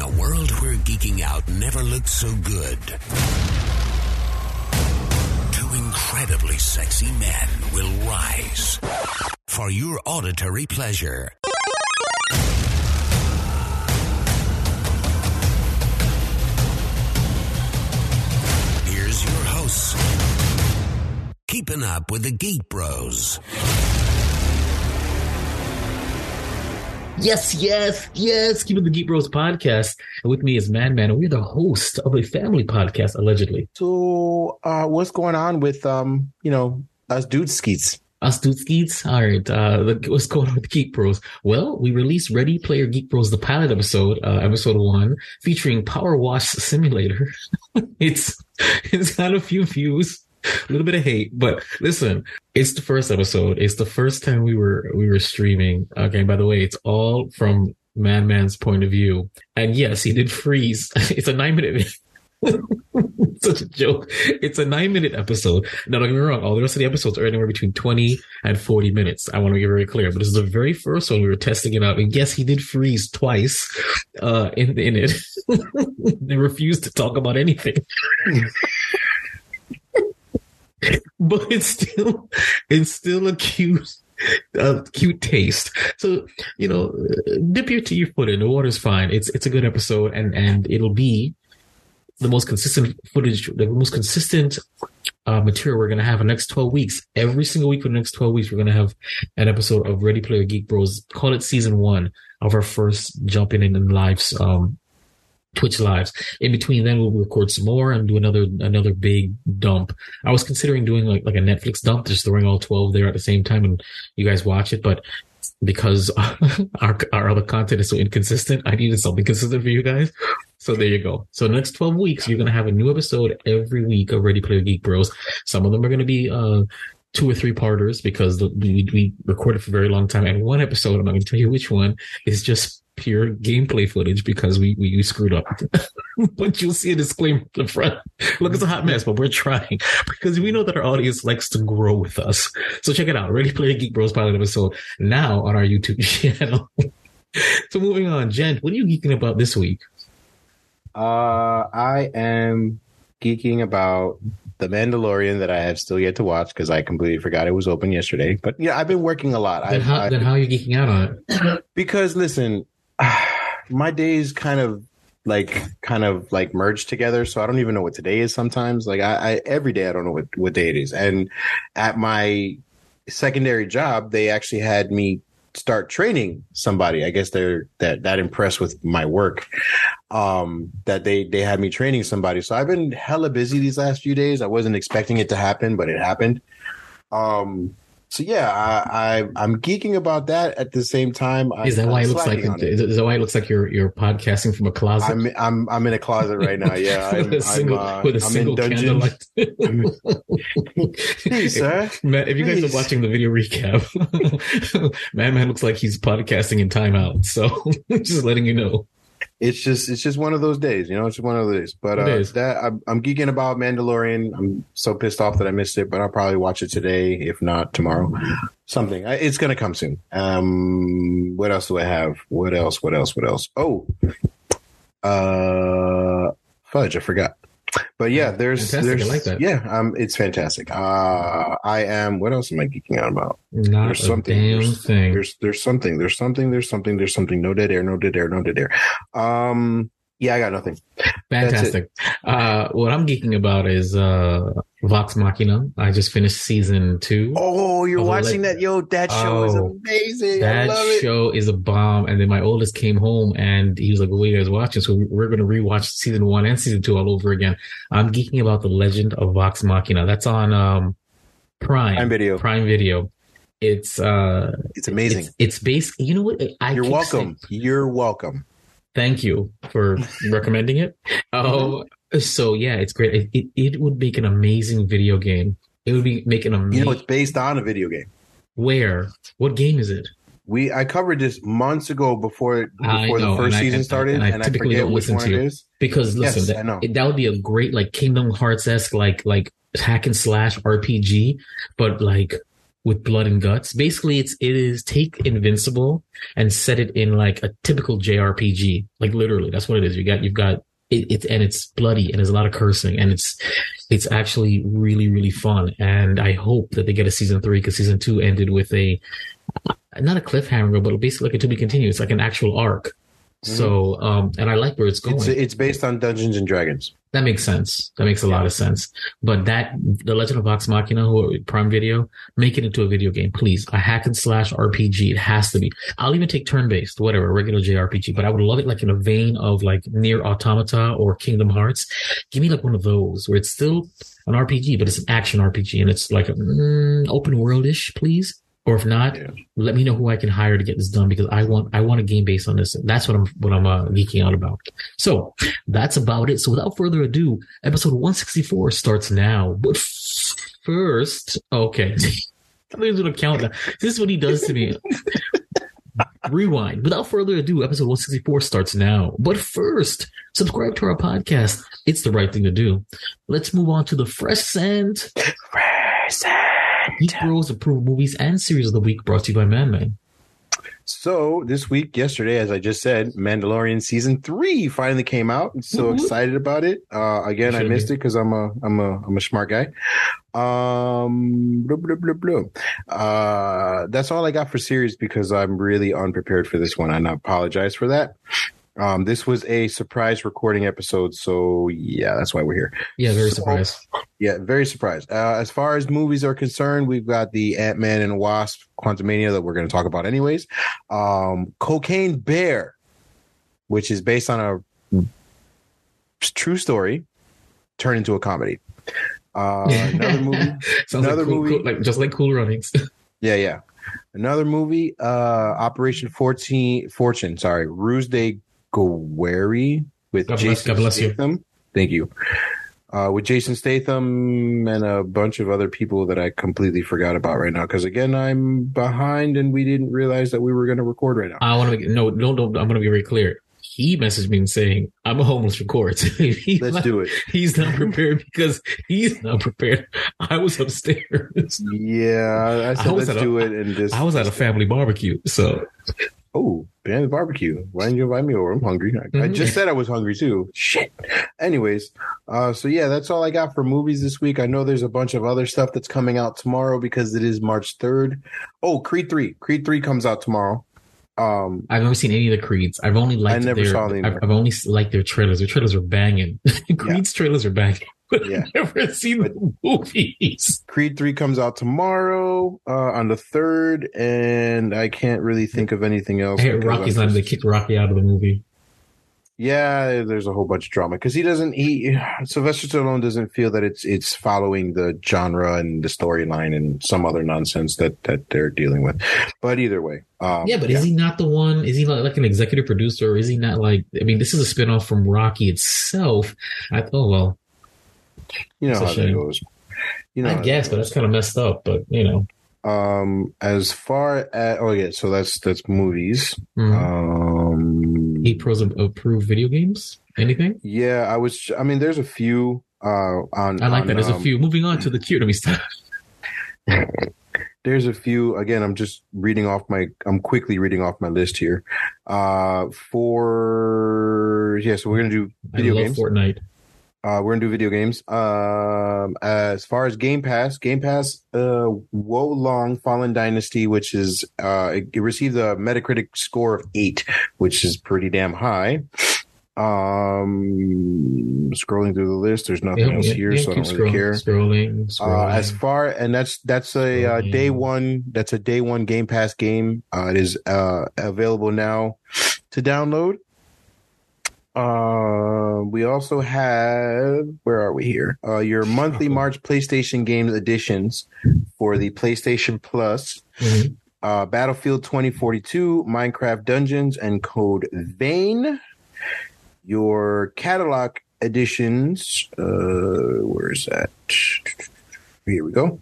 In a world where geeking out never looked so good, two incredibly sexy men will rise for your auditory pleasure. Here's your hosts, keeping up with the Geek Bros. Yes, yes, yes. Keeping the Geek Bros podcast. And with me is Man Man, and we're the host of a family podcast, allegedly. So, uh, what's going on with um, you know, us dude skeets? Us dude skeets. All right. Uh, the, what's going on with Geek Bros? Well, we released Ready Player Geek Bros, the pilot episode, uh, episode one, featuring Power Wash Simulator. it's it's got a few views a little bit of hate, but listen, it's the first episode. It's the first time we were we were streaming. Okay, by the way, it's all from Madman's point of view. And yes, he did freeze. It's a nine minute such a joke. It's a nine minute episode. Now don't get me wrong, all the rest of the episodes are anywhere between 20 and 40 minutes. I want to be very clear, but this is the very first one we were testing it out. And yes, he did freeze twice uh in in it. they refused to talk about anything but it's still it's still a cute a cute taste. So you know, dip your, your foot in. The water's fine. It's it's a good episode, and and it'll be the most consistent footage, the most consistent uh, material we're going to have the next 12 weeks. Every single week for the next 12 weeks, we're going to have an episode of Ready Player Geek Bros. Call it season one of our first jumping in in lives um, Twitch lives. In between then we'll record some more and do another another big dump. I was considering doing like like a Netflix dump, just throwing all twelve there at the same time and you guys watch it, but because our our other content is so inconsistent, I needed something consistent for you guys. So there you go. So the next 12 weeks, you're going to have a new episode every week of Ready Player Geek Bros. Some of them are going to be, uh, two or three parters because we, we recorded for a very long time. And one episode, I'm not to tell you which one, is just pure gameplay footage because we, we, we screwed up. but you'll see a disclaimer at the front. Look, it's a hot mess, but we're trying because we know that our audience likes to grow with us. So check it out. Ready Player Geek Bros pilot episode now on our YouTube channel. so moving on, Gent, what are you geeking about this week? Uh, I am geeking about the Mandalorian that I have still yet to watch because I completely forgot it was open yesterday. But yeah, I've been working a lot. Then, how, I, then how are you geeking out on it? because listen, my days kind of like kind of like merged together so i don't even know what today is sometimes like I, I every day i don't know what, what day it is and at my secondary job they actually had me start training somebody. I guess they're that that impressed with my work. Um, that they they had me training somebody. So I've been hella busy these last few days. I wasn't expecting it to happen, but it happened. Um, so yeah, I, I am geeking about that. At the same time, is that why it looks like it. is that why it looks like you're you're podcasting from a closet? I'm I'm, I'm in a closet right now. Yeah, with I'm, a single I'm, uh, with a I'm single. Please, sir. Man, if you guys Please. are watching the video recap, Man Man looks like he's podcasting in timeout. So just letting you know. It's just it's just one of those days, you know. It's just one of those days. But uh, that I'm, I'm geeking about Mandalorian. I'm so pissed off that I missed it, but I'll probably watch it today, if not tomorrow. Something. I- It's gonna come soon. Um, what else do I have? What else? What else? What else? Oh, uh, fudge. I forgot. But yeah, there's Fantastic. I there's like that. yeah, um, it's fantastic. Uh, I am. What else am I geeking out about? Not There's something. There's, thing. there's there's something. There's something. There's something. There's something. No dead air. No dead air. No dead air. Um. Yeah, I got nothing. Fantastic. Uh, what I'm geeking about is uh, Vox Machina. I just finished season two. Oh, you're watching that? Yo, that show is Oh, amazing. I That show is a bomb. And then my oldest came home and he was like, "What are you guys watching?" So we- we're going to rewatch season one and season two all over again. I'm geeking about the Legend of Vox Machina. That's on um, Prime. Prime Video. Prime Video. It's uh, It's amazing. It's, it's based. You know what? I you're welcome. saying- You're welcome. Thank you for recommending it. Um, so yeah, it's great. It, it it would make an amazing video game. It would be make an amazing. You know, it's based on a video game. Where? What game is it? We I covered this months ago before I before know, the first and I- season and- started, and and I I, typically forget don't which listen one to you. is. Because listen, Yes, I that, know. it- that would be a great like Kingdom Hearts esque like like hack and slash RPG, but like with blood and guts. Basically, it's it is take Invincible and set it in like a typical JRPG. Like literally, that's what it is. You got you've got it, it's and it's bloody and there's a lot of cursing and it's it's actually really really fun. And I hope that they get a season three because season two ended with a not a cliffhanger, but basically like a to be continued. It's like an actual arc. So, um, and I like where it's going. It's, it's based on Dungeons and Dragons. That makes sense. That makes a lot of sense. But that, The Legend of Vox Machina, who Prime Video, make it into a video game, please. A hack and slash RPG. It has to be. I'll even take turn based, whatever, regular JRPG, but I would love it like in a vein of like NieR Automata or Kingdom Hearts. Give me like one of those where it's still an RPG, but it's an action RPG and it's like mm, open worldish, please. Or if not, Yeah. let me know who I can hire to get this done because I want I want a game based on this. That's what I'm what I'm uh, geeking out about. So that's about it. So without further ado, episode 164 starts now. But first, okay, I'm going to count now. This is what he does to me. Rewind. Without further ado, episode 164 starts now. But first, subscribe to our podcast. It's the right thing to do. Let's move on to the fresh scent. fresh scent. Geek Bros approved movies and series of the week brought to you by Man Man. So this week, yesterday, as I just said, Mandalorian season three finally came out. I'm so Woo-hoo. excited about it. Uh, again, I Should've missed it because I'm a I'm a I'm a smart guy. Um, blah, blah, blah, blah. Uh, that's all I got for series because I'm really unprepared for this one, and I apologize for that. Um, this was a surprise recording episode, so yeah, that's why we're here. Yeah, very So- surprised. Yeah, very surprised. Uh, as far as movies are concerned, we've got the Ant Man and Wasp Quantumania that we're going to talk about anyways. Um, Cocaine Bear, which is based on a true story, turned into a comedy. Uh, another movie. Sounds another like cool, movie. cool- like just like Cool Runnings. Yeah, yeah. Another movie, uh, Operation 14, Fortune, sorry, Ruse de Guerre with God bless- Jason God bless you. Statham. Thank you. Uh, with Jason Statham and a bunch of other people that I completely forgot about right now. Because again, I'm behind and we didn't realize that we were going to record right now. I want to make no, no, no. I'm going to be very clear. He messaged me and saying, "I'm a homeless record." he's Let's not, do it. He's not prepared because he's not prepared. I was upstairs. Yeah, I I was let's at a- do it. And just I was at a family barbecue, so Oh, Band Barbecue. Why didn't you invite me over? I'm hungry. I, I Mhm. just said I was hungry too. Shit. Anyways, uh, so yeah, that's all I got for movies this week. I know there's a bunch of other stuff that's coming out tomorrow because it is March 3rd. Oh, Creed 3. Creed 3 comes out tomorrow. Um, I've never seen any of the Creeds. I've only liked. I never their, saw any I've. I've only liked their trailers. Their trailers are banging. Creed's trailers are banging. But Yeah. I've never seen the movies. Creed 3 comes out tomorrow uh, on the 3rd, and I can't really think of anything else. Because Rocky's not. They just- kicked Rocky out of the movie. Yeah, there's a whole bunch of drama because he doesn't. He Sylvester Stallone doesn't feel that it's it's following the genre and the storyline and some other nonsense that that they're dealing with. But either way, um, yeah, but is he not the one? Is he not like an executive producer? Or is he not like? I mean, this is a spinoff from Rocky itself. I thought, well, you know a how that shame. goes. You know, I that guess, but that's kind of messed up. But you know, um, as far as oh yeah, so that's that's movies. mm. Um, Geek Bros of approved video games. Anything? yeah, I was. I mean, there's a few. Uh, on I like on, that. There's a um, few. Moving on to the cute. Stop. there's a few again i'm just reading off my i'm quickly reading off my list here uh for yeah so we're gonna do video I love games Fortnite. Uh we're gonna do video games um as far as game pass game pass uh Wo Long Fallen Dynasty which is uh it, it received a metacritic score of eight which is pretty damn high um scrolling through the list there's nothing Yeah, else yeah, here yeah, so i don't really scrolling, care Scrolling, uh, as far and that's that's a uh, day one. That's a day one Game Pass game. Uh, it is uh, available now to download. Uh, we also have where are we here? Uh, your monthly March PlayStation Games editions for the PlayStation Plus. Mhm. Uh, Battlefield 2042, Minecraft Dungeons, and Code Vein. Your catalog editions. Uh, where is that? Here we go.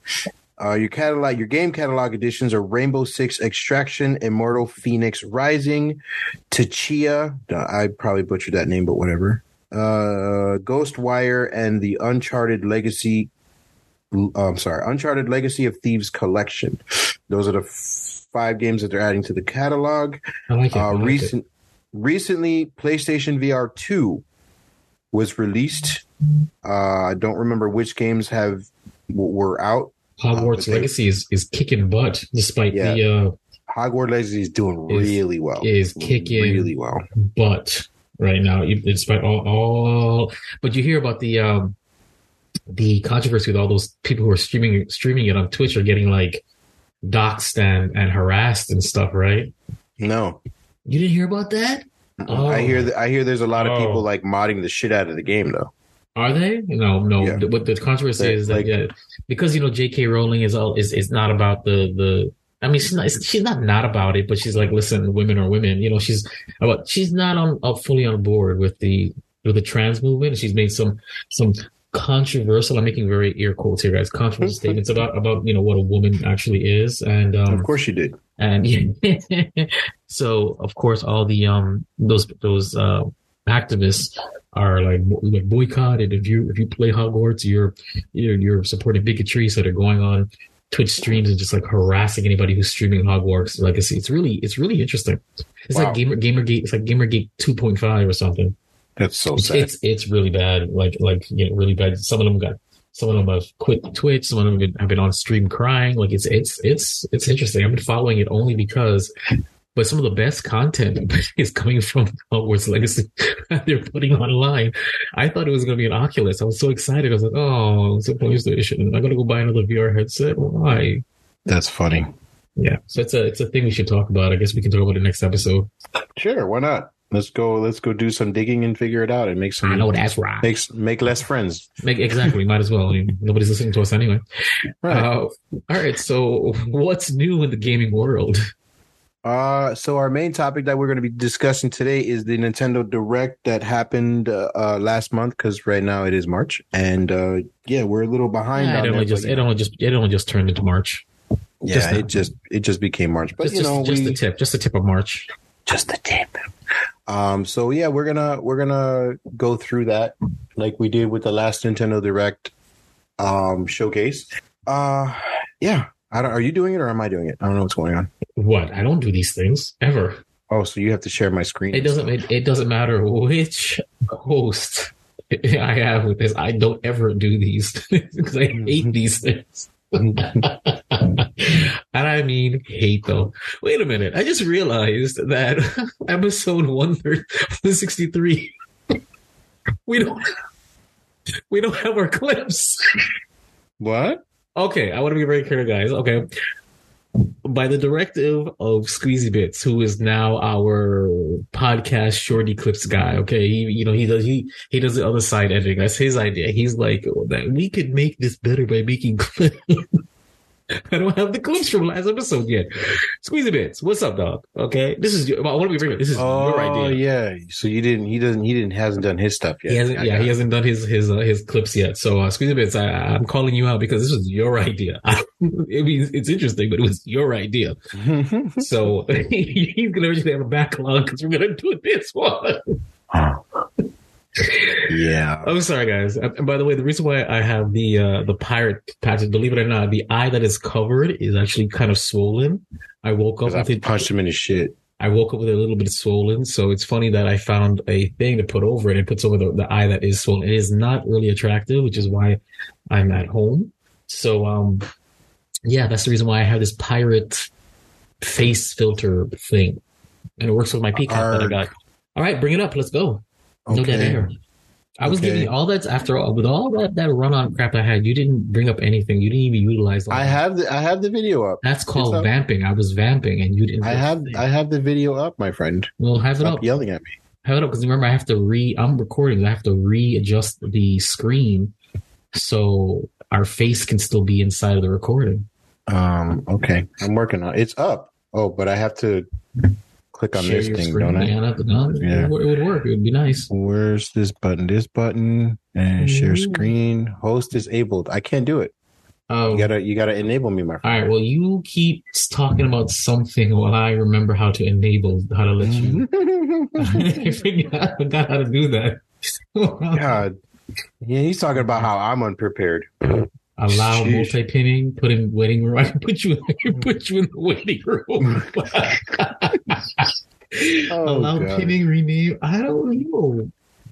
Uh, your catalog, your game catalog editions are Rainbow Six Extraction, Immortal Fenyx Rising, Tachia. I probably butchered that name, but whatever. Uh, Ghostwire and the Uncharted Legacy I'm sorry, Uncharted Legacy of Thieves Collection. Those are the f- five games that they're adding to the catalog. I like it. I Uh, like it. recent, recently, PlayStation VR 2 was released. Uh, I don't remember which games have were out. Hogwarts they- Legacy is, is kicking butt, despite Yeah. the uh, Hogwarts Legacy is doing Is- really well. is kicking really well. butt right now. Despite all, all, but you hear about the um, the controversy with all those people who are streaming streaming it on Twitch are getting like doxxed and, and harassed and stuff, right? No, You didn't hear about that? Oh. I hear that. I hear there's a lot of Oh. people like modding the shit out of the game though. Are they? No, no. Yeah. What the controversy They- is that like- yeah, because you know J.K. Rowling is all is is not about the the. I mean, she's not she's not not about it, but she's like, listen, women are women. You know, she's about she's not on uh, fully on board with the with the trans movement. She's made some some controversial. I'm making very ear quotes here, guys. Controversial statements about about you know what a woman actually is, and um, of course she did. and so of course all the um those those uh activists are like, like boycotted. If you if you play hogwarts you're you're, you're supporting bigotry so they're going on twitch streams and just like harassing anybody who's streaming hogwarts. Legacy it's really it's really interesting. It's Wow. like gamer gamergate it's like gamergate 2.5 or something. That's so it's, sad. it's it's really bad. Like like you know, really bad. Some of them got some of them have quit twitch. Some of them have been, have been on stream crying. Like it's it's it's it's interesting. I've been following it only because but some of the best content is coming from Hogwarts Legacy that they're putting online. I thought it was going to be an Oculus. I was so excited. I was like, "Oh, it's a PlayStation. I'm going to go buy another VR headset." Why? That's funny. Yeah. So it's a it's a thing we should talk about. I guess we can talk about it next episode. Sure, why not? Let's go. Let's go do some digging and figure it out and make some. I know that's right. Makes make less friends. Make, exactly. Might as well. I mean, nobody's listening to us anyway. Right. Uh, all right. So, what's new in the gaming world? Uh, so our main topic that we're going to be discussing today is the Nintendo Direct that happened uh, uh last month because right now it is March, and uh yeah, we're a little behind. it on only just it only just it only just turned into March. yeah, just it just it just became March, but just you just, know just we the tip, just the tip of March. just the tip. Um, so yeah, we're gonna we're gonna go through that like we did with the last Nintendo Direct um showcase. Uh, yeah. I don't, are you doing it or am I doing it? I don't know what's going on. What? I don't do these things ever. Oh, so you have to share my screen. It doesn't. It, it doesn't matter which host I have with this. I don't ever do these because I mm-hmm. hate these things. and I mean hate them. Wait a minute. I just realized that episode 163 we don't we don't have our clips. What? Okay, I want to be very clear, guys. Okay. By the directive of Squeezy Bits, who is now our podcast shorty clips guy. Okay, he, you know, he does he he does the other side editing. That's his idea. He's like that we could make this better by making clips. I don't have the clips from last episode yet. Squeezy Bits, what's up, dog? Okay, this is your, I want to be very. This is your idea. Oh yeah. So you didn't. He doesn't. He didn't. Hasn't done his stuff yet. He hasn't, I yeah, he it. hasn't done his his uh, his clips yet. So, uh, Squeezy Bits, I, I'm calling you out because this was your idea. I mean, it's interesting, but it was your idea. So he's gonna originally have a backlog because we're gonna do this one. Yeah. I'm sorry, guys. And by the way, the reason why I have the uh, the pirate patch, believe it or not, the eye that is covered is actually kind of swollen. I woke up I with it. punched him in his shit. I woke up with it a little bit swollen. So it's funny that I found a thing to put over it. It puts over the, the eye that is swollen. It is not really attractive, which is why I'm at home. So, um, yeah, that's the reason why I have this pirate face filter thing. And it works with my peacock that I got. All right, bring it up. Let's go. No dead Okay. air. I was Okay. giving you all that after all, with all that, that run on crap I had, you didn't bring up anything. You didn't even utilize all I that. have the. I have the video up. That's called up. vamping. I was vamping and you didn't. I have. I have the video up, my friend. Well, have it up. yelling at me. have it up because remember I have to re I'm recording. I have to readjust the screen so our face can still be inside of the recording. Um. Okay. I'm working on. It's up. Oh, but I have to click on Share this thing, screen. don't I? Yeah, that- no, Yeah. it, would- work. It would be nice. Where's this button? This button and share mm-hmm. screen. Host is disabled. I can't do it. Oh, You gotta. You gotta enable me, my all friend. right. Well, you keep talking about something while I remember how to enable, how to let you. I forgot, I forgot how to do that. God. Yeah, he's talking about how I'm unprepared. All allow Sheesh. multi pinning, put in waiting room. I can put you in, put you in the waiting room. allow Oh, God. pinning, rename. I don't know.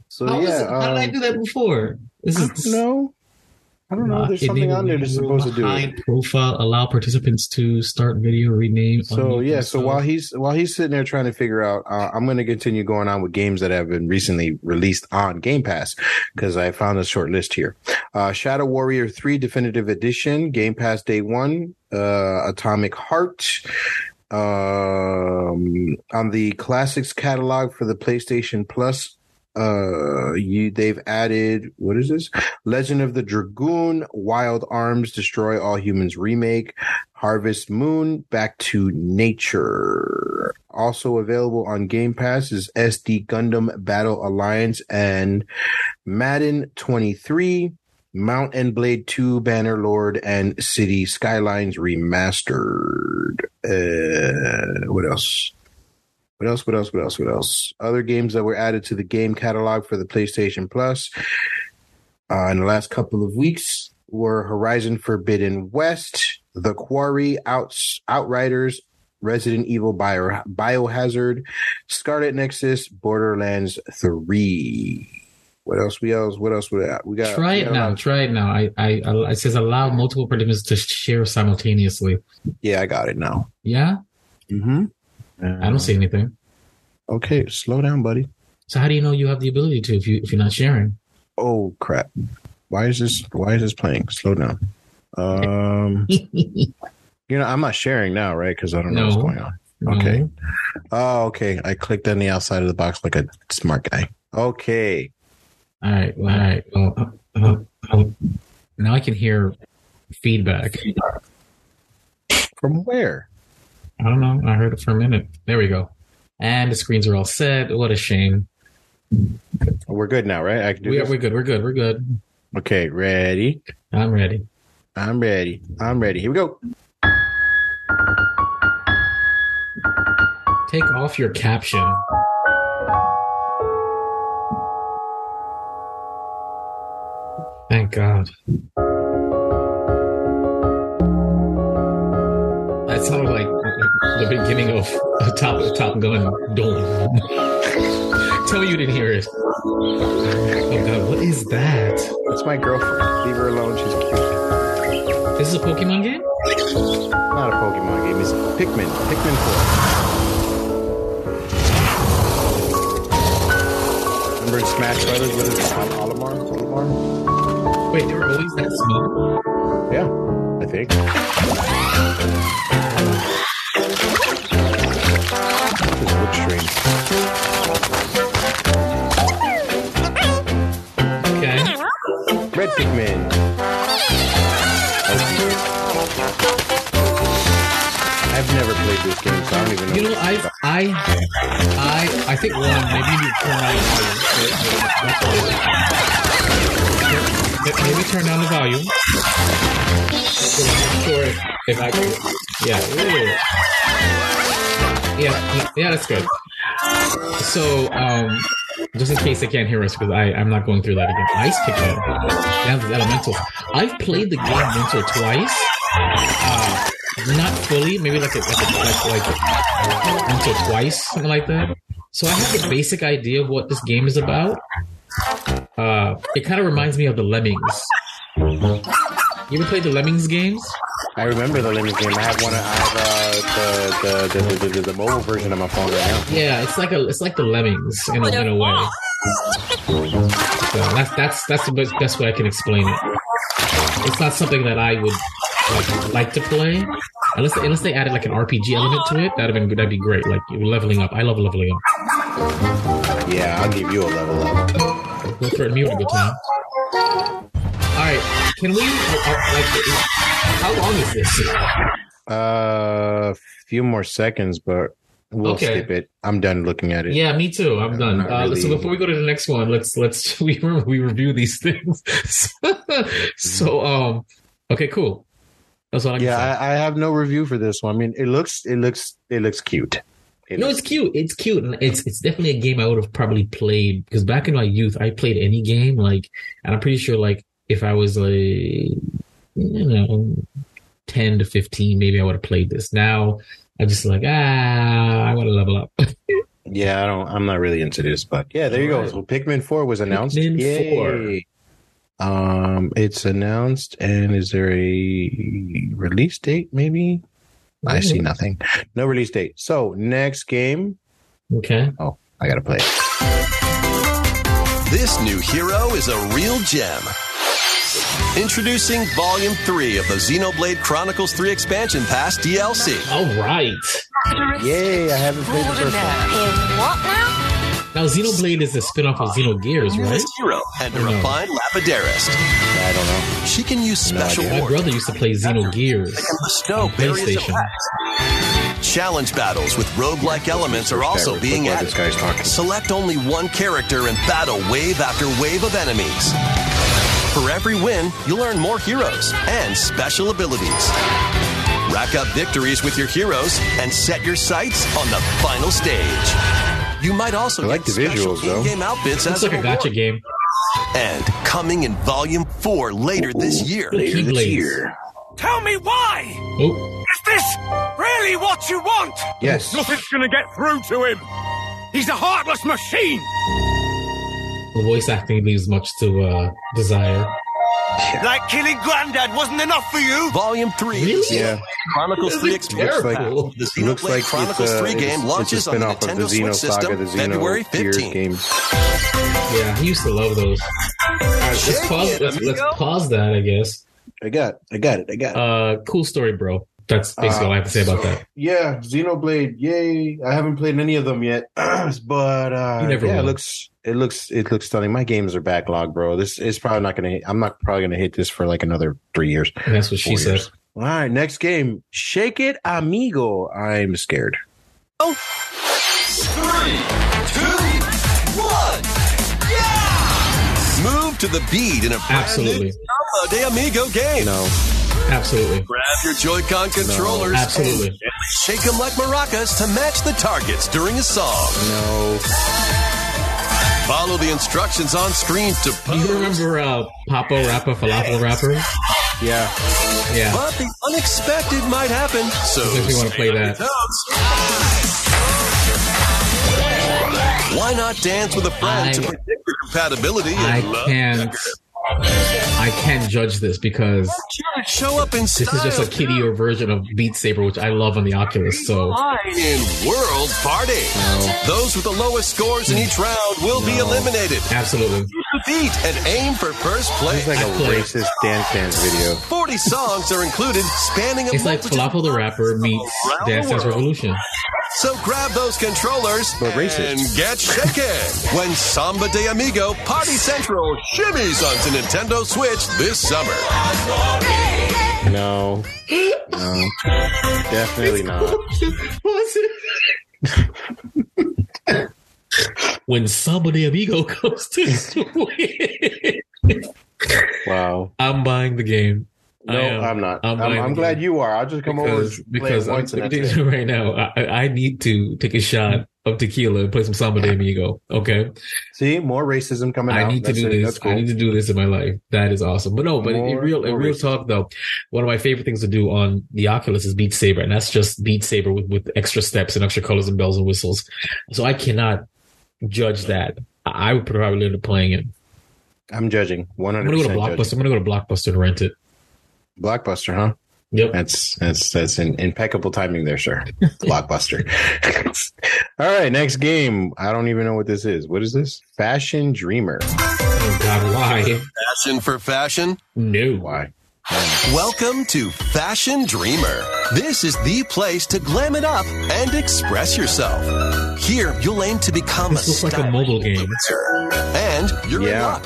So How, was yeah, how did I um, do that before? This I is don't know. I don't know. There's something on there that's supposed to do it. Profile, allow participants to start video, rename. So yeah, so while he's while he's sitting there trying to figure out, uh, I'm going to continue going on with games that have been recently released on Game Pass because I found a short list here. Uh, Shadow Warrior Three Definitive Edition, Game Pass Day One, uh, Atomic Heart. Um, on the classics catalog for the PlayStation Plus, uh, you they've added what is this? Legend of the Dragoon, Wild Arms, Destroy All Humans remake, Harvest Moon, Back to Nature. Also available on Game Pass is SD Gundam Battle Alliance and Madden 23, Mount and Blade 2, Bannerlord, and City Skylines Remastered. Uh, what else? What else? What else? What else? What else? Other games that were added to the game catalog for the PlayStation Plus uh, in the last couple of weeks were Horizon Forbidden West, The Quarry, Outs, Outriders, Resident Evil Bio, Biohazard, Scarlet Nexus, Borderlands 3. What else? We else? What else? We got? We got Try it now. Try it now. I, I, I, it says allow multiple participants to share simultaneously. Yeah, I got it now. Yeah, I don't see anything. Okay, slow down, buddy. So how do you know you have the ability to if you if you're not sharing? Oh crap! Why is this? Why is this playing? Slow down. Um, you know, I'm not sharing now, right? Because I don't know what's going on. No. Okay. Oh, okay. I clicked on the outside of the box like a smart guy. Okay. All right. Well, all right. Well, uh, uh, uh, now I can hear feedback. From where? I don't know. I heard it for a minute. There we go. And the screens are all set. What a shame. We're good now, right? I can do We are, we're good. We're good. We're good. Okay, ready? I'm ready. I'm ready. I'm ready. Here we go. Take off your caption. Thank God. That sounded like the beginning of a Top Top Gun. Dome. Tell me you didn't hear it. Oh God, what is that? That's my girlfriend. Leave her alone. She's cute. This is a Pokemon game? Not a Pokemon game. It's Pikmin. Pikmin 4. Remember in Smash Brothers? What is it? Al- Olimar? Olimar? Wait, they were always that small? Yeah, I think. Red Pikmin. I've never played this game, so I don't even know. You know, I, I, I, I think one. Maybe you turn down the volume. Maybe- turn down the volume. So I'm sure if, I, yeah, yeah, yeah, yeah, that's good. So, um, just in case they can't hear us, because I'm not going through that again. Ice down to the elementals. I've played the game or twice. Uh, not fully, maybe like a, like a, like like once or twice, something like that. So I have a basic idea of what this game is about. Uh, it kind of reminds me of the Lemmings. You ever played the Lemmings games? I remember the Lemmings game. I have one. I have uh, the, the, the, the, the, the mobile version of my phone right now. Yeah, it's like a it's like the Lemmings in a, in a way. So that's that's that's the best, best way I can explain it. It's not something that I would like, like to play unless they, unless they added like an RPG element to it. That'd have been that'd be great. Like leveling up. I love leveling up. Yeah, I'll give you a level up. Go for me with a good time. Right, can we uh, uh, like? How long is this? Uh, few more seconds, but we'll Okay. skip it. I'm done looking at it. Yeah, me too. I'm done. Uh, So before we go to the next one, let's let's we we review these things. so um, okay, cool. That's all I Yeah. I, I have no review for this one. I mean, it looks, it looks, it looks cute. It no, looks- it's cute. It's cute, and it's it's definitely a game I would have probably played because back in my youth, I played any game like, and I'm pretty sure like if I was a you know, 10 to 15, maybe I would have played this. Now I'm just like, ah, I want to level up. Yeah, I don't. I'm not really into this, but yeah, there you go. Alright. So Pikmin Four was announced. Pikmin Yay. Um, it's announced, and is there a release date? Maybe. I see nothing. No release date. So next game. Okay. Oh, I gotta play. it. This new hero is a real gem. Introducing Volume 3 of the Xenoblade Chronicles 3 Expansion Pass DLC. All right. Yay! I haven't played the first one. In what now? Now, Xenoblade is a spin-off of Xenogears, right? Newest hero and a I know. refined Lapidarist. I don't know. She can use special idea. My wards brother used to play Xenogears. that can bestow on various PlayStation. Challenge battles with roguelike elements are also being added. This guy's talking. Select only one character and battle wave after wave of enemies. For every win, you'll earn more heroes and special abilities. Rack up victories with your heroes and set your sights on the final stage. You might also I like get the special visuals, though. in-game outfits Looks as like a a reward. gacha game. And coming in Volume 4 later this year. Later this Keyblades. year. Tell me why! Oh, Is this really what you want? Yes. Nothing's gonna get through to him. He's a heartless machine. The voice acting leaves much to uh, desire. Like killing Grandad wasn't enough for you. Volume 3 Really? Yeah. Chronicles This 3 is Expansion terrible. The It looks like Chronicles it's a, 3 game it's, launches it's on the spin-off the Nintendo Xeno Switch system the February Xeno Gears 15th. games. Yeah, he used to love those. Let's pause, it, let's, let's pause that, I guess. I got, I got it, I got it. Uh, cool story, bro. That's basically all I have to say about that. Yeah, Xenoblade, yay! I haven't played any of them yet, but uh, You never yeah, it looks it looks it looks stunning. My games are backlog, bro. This is probably not gonna. I'm not probably gonna hit this for like another three years. And that's what she Four said. All right, next game, Shake It Amigo. I'm scared. Oh. Move to the beat in a brand Absolutely. new Samba de Amigo game. No, Absolutely. Grab your Joy-Con controllers Absolutely. and shake them like maracas to match the targets during a song. no. Follow the instructions on screen to Do pose. you remember uh, Papo Rapper, Falafel Rapper? Yeah, Yeah. But the unexpected might happen, so If you wanna play that. Why not dance with a friend I- to predict your compatibility? I and love can't. I can't judge this because show up in style. this is just a style kiddier version of Beat Saber, which I love on the Oculus. So in World Party. Those with the lowest scores in each round will be eliminated. absolutely. Beat and aim for first place. it's like a racist Dance Dance video. 40 songs are included, spanning a It's like multitude Falafel the Rapper meets Dance Dance. Revolution. So grab those controllers But racist. and get shaken when Samba de Amigo Party Central shimmies onto Nintendo Switch this summer. No, no, definitely not. What's it? when Samba de Amigo comes to Switch, Wow. I'm buying the game. No, I am. Not. I'm I'm, I'm glad you are. I'll just come because over and because play it I'm and that's it. right now, I, I need to take a shot of tequila and play some Samba de Amigo. Okay, See, more racism coming I out. need to That's do it. this. Cool. I need to do this in my life. That is awesome. But no, but in real in real racism. talk though, one of my favorite things to do on the Oculus is Beat Saber, and that's just Beat Saber with with extra steps and extra colors and bells and whistles. So I cannot judge that. I I would probably end up playing it. I'm judging. 100. I'm gonna go to Blockbuster. I'm gonna go to Blockbuster to rent it. Blockbuster, huh? Yep. That's that's that's an impeccable timing there, sir. Blockbuster. All right, next game. I don't even know what this is. What is this? Fashion Dreamer. Oh God, why? Fashion for fashion. No. Why? Welcome to Fashion Dreamer. This is the place to glam it up and express yourself. Here, you'll aim to become This a looks like a mobile game. Influencer. And you're in Yeah. luck.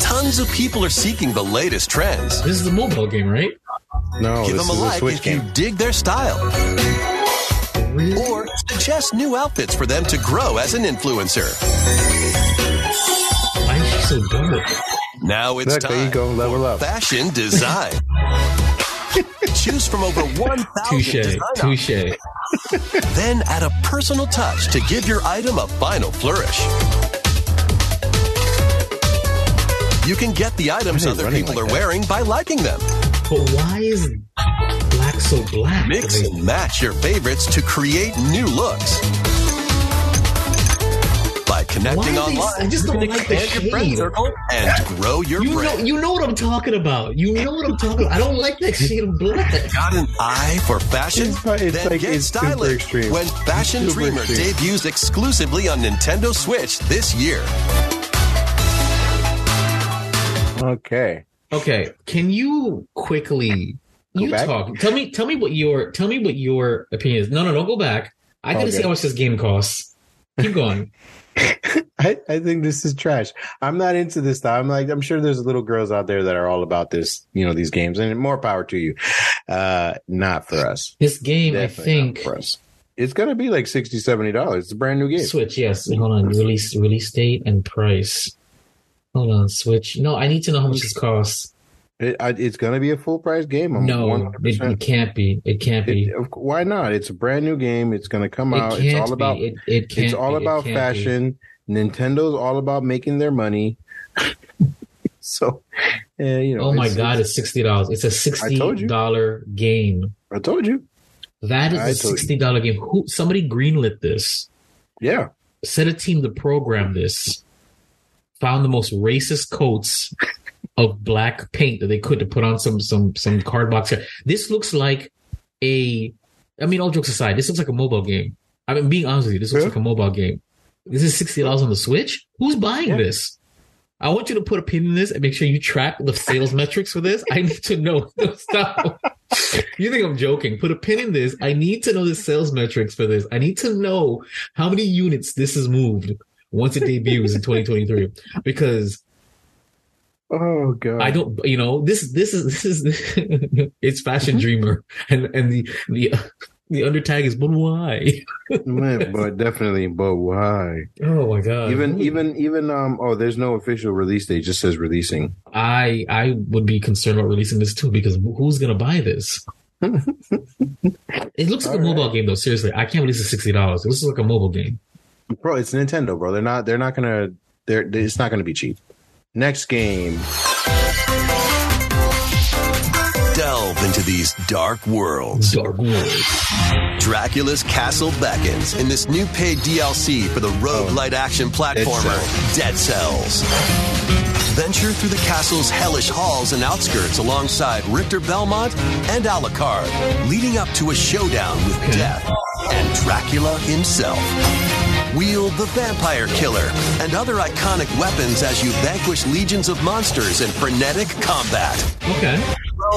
Tons of people are seeking the latest trends. This is the mobile game, right? No, Give this them a is a like Switch if you dig their style. Or suggest new outfits for them to grow as an influencer. Why is she so dark? Now it's Look, time there you go. Level for up. fashion design. Choose from over 1,000 Touche. Touche. Then add a personal touch to give your item a final flourish. You can get the items Why are they other people like are that? wearing by liking them. But why is black so black? Mix I mean, and match your favorites to create new looks. By connecting Why are they- online, I just don't like the expand your friend circle and grow your you know, you know what I'm talking about. You know what I'm talking about. I don't like that shade of black. Got an eye for fashion? It's it's then like- get it's super stylish extreme. when Fashion It's Dreamer extreme. debuts exclusively on Nintendo Switch this year. Okay. Okay, can you quickly Go you back? talk? Tell me, tell me what your tell me what your opinion is. No, no, don't go back. I gotta Okay. see how much this game costs. Keep going. I, I think this is trash. I'm not into this stuff. I'm like, I'm sure there's little girls out there that are all about this, you know, these games and more power to you. Uh, not for us. This game, I think, for us. It's going to be like 60 $70. It's a brand new game. Switch. Yes, hold on. Release release date and price. Hold on, Switch. No, I need to know how much this costs. It, it's going to be a full price game. I'm No, it, it can't be. It can't be. It- why not? It's a brand new game. It's going to come out. It's all about. It, it's all be. About can't be. fashion. Nintendo's all about making their money. so, uh, you know. Oh my it's- god, it's- it's sixty dollars. It's a sixty dollar game. I told you. That is I a sixty dollar game. Who somebody greenlit this? Yeah. Set a team to program this. Found the most racist coats of black paint that they could to put on some some some card box. This looks like a. I mean, all jokes aside, this looks like a mobile game. I mean, being honest with you, this looks Yeah. like a mobile game. This is sixty dollars on the Switch. Who's buying Yeah. this? I want you to put a pin in this and make sure you track the sales metrics for this. I need to know. Stop. You think I'm joking? Put a pin in this. I need to know the sales metrics for this. I need to know how many units this has moved once it debuts in 2023. Because Oh god. I don't, you know, this this is this is it's Fashion Dreamer, and and the the the undertag is but why? Man, but definitely, but why? Oh my god! Even even even um oh there's no official release date, just says releasing. I I would be concerned about releasing this too because who's gonna buy this? it looks like a All mobile game though. Seriously, I can't release it sixty dollars. It looks like a mobile game. Bro, it's Nintendo, bro. They're not they're not gonna they're it's not gonna be cheap. Next game. Delve into these dark worlds. Dark World. Dracula's castle beckons in this new paid DLC for the roguelite oh. action platformer Dead Cells. Venture through the castle's hellish halls and outskirts alongside Richter Belmont and Alucard, leading up to a showdown with death and Dracula himself. Wield the vampire killer and other iconic weapons as you vanquish legions of monsters in frenetic combat. Okay.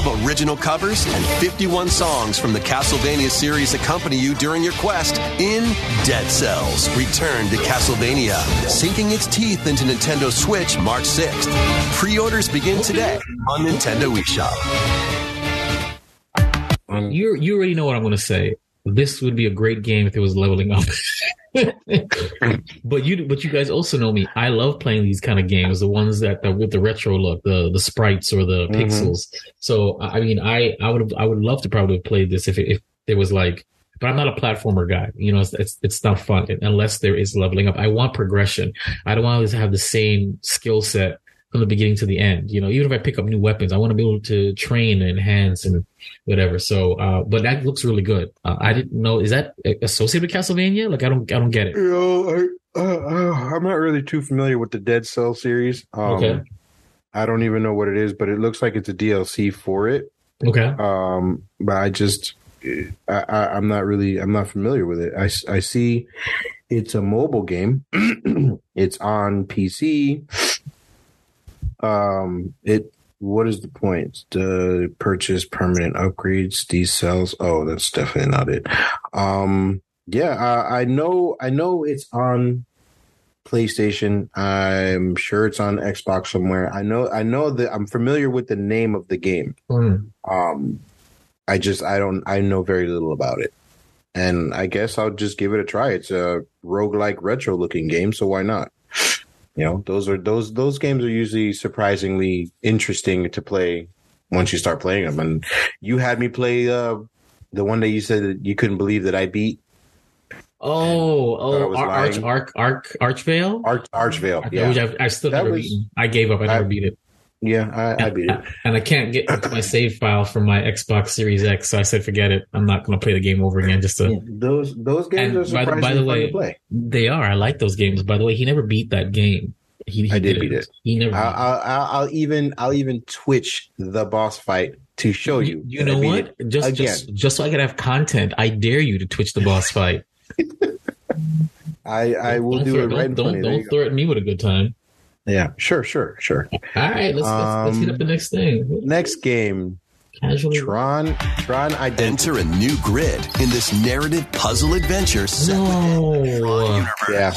12 original covers and 51 songs from the Castlevania series accompany you during your quest in Dead Cells Return to Castlevania, sinking its teeth into Nintendo Switch March 6th. Pre orders begin today on Nintendo eShop. Um, You you already know what I'm going to say. This would be a great game if it was leveling up. but you but you guys also know me. I love playing these kind of games, the ones that, that with the retro look, the the sprites or the Mhm. pixels. So I mean, I I would I would love to probably played this if it, if there was like. But I'm not a platformer guy. You know, it's it's, it's not fun unless there is leveling up. I want progression. I don't want to have the same skill set from the beginning to the end. You know, even if I pick up new weapons, I want to be able to train and enhance and whatever. So, uh, but that looks really good. Uh, I didn't know is that associated with Castlevania? Like, I don't, I don't get it. You know, I, uh, uh, I'm not really too familiar with the Dead Cell series. Um, Okay. I don't even know what it is, but it looks like it's a DLC for it. Okay, Um, but I just, I, I, I'm not really, I'm not familiar with it. I see it's a mobile game. it's on PC. Um, it, what is the point? To purchase permanent upgrades, these cells. Oh, that's definitely not it. Um, yeah, I, I know, I know it's on PlayStation. I'm sure it's on Xbox somewhere. I know, I know that I'm familiar with the name of the game. Mm. Um, I just I don't I know very little about it, and I guess I'll just give it a try. It's a roguelike retro looking game, so why not? You know, those are those those games are usually surprisingly interesting to play once you start playing them. And you had me play uh, the one that you said that you couldn't believe that I beat Oh, oh, Ar- Arch. Arch, Arch, Archvale. Arch Archvale. I- Yeah, I've, I still That never was- beaten. I gave up. I never I- beat it. Yeah, I, I beat it. And I can't get my save file from my Xbox Series X, so I said, forget it. I'm not going to play the game over again. Just to. Yeah, those those games are by the- by the fun way, to play. They are. I like those games. By the way, he never beat that game. He, he I did beat it. He never. I, beat it. I, I'll, I'll even I'll even twitch the boss fight to show you. You, you know what? Just, again. just, just so I could have content, I dare you to twitch the boss fight. I I will Don't do throw, it right. Don't don't, don't threaten me with a good time. Yeah, sure, sure, sure. All right, let's let's, let's hit Um, up the next thing. Next game, Casually. Tron Tron Identity. Enter a new grid in this narrative puzzle adventure set No. Yeah,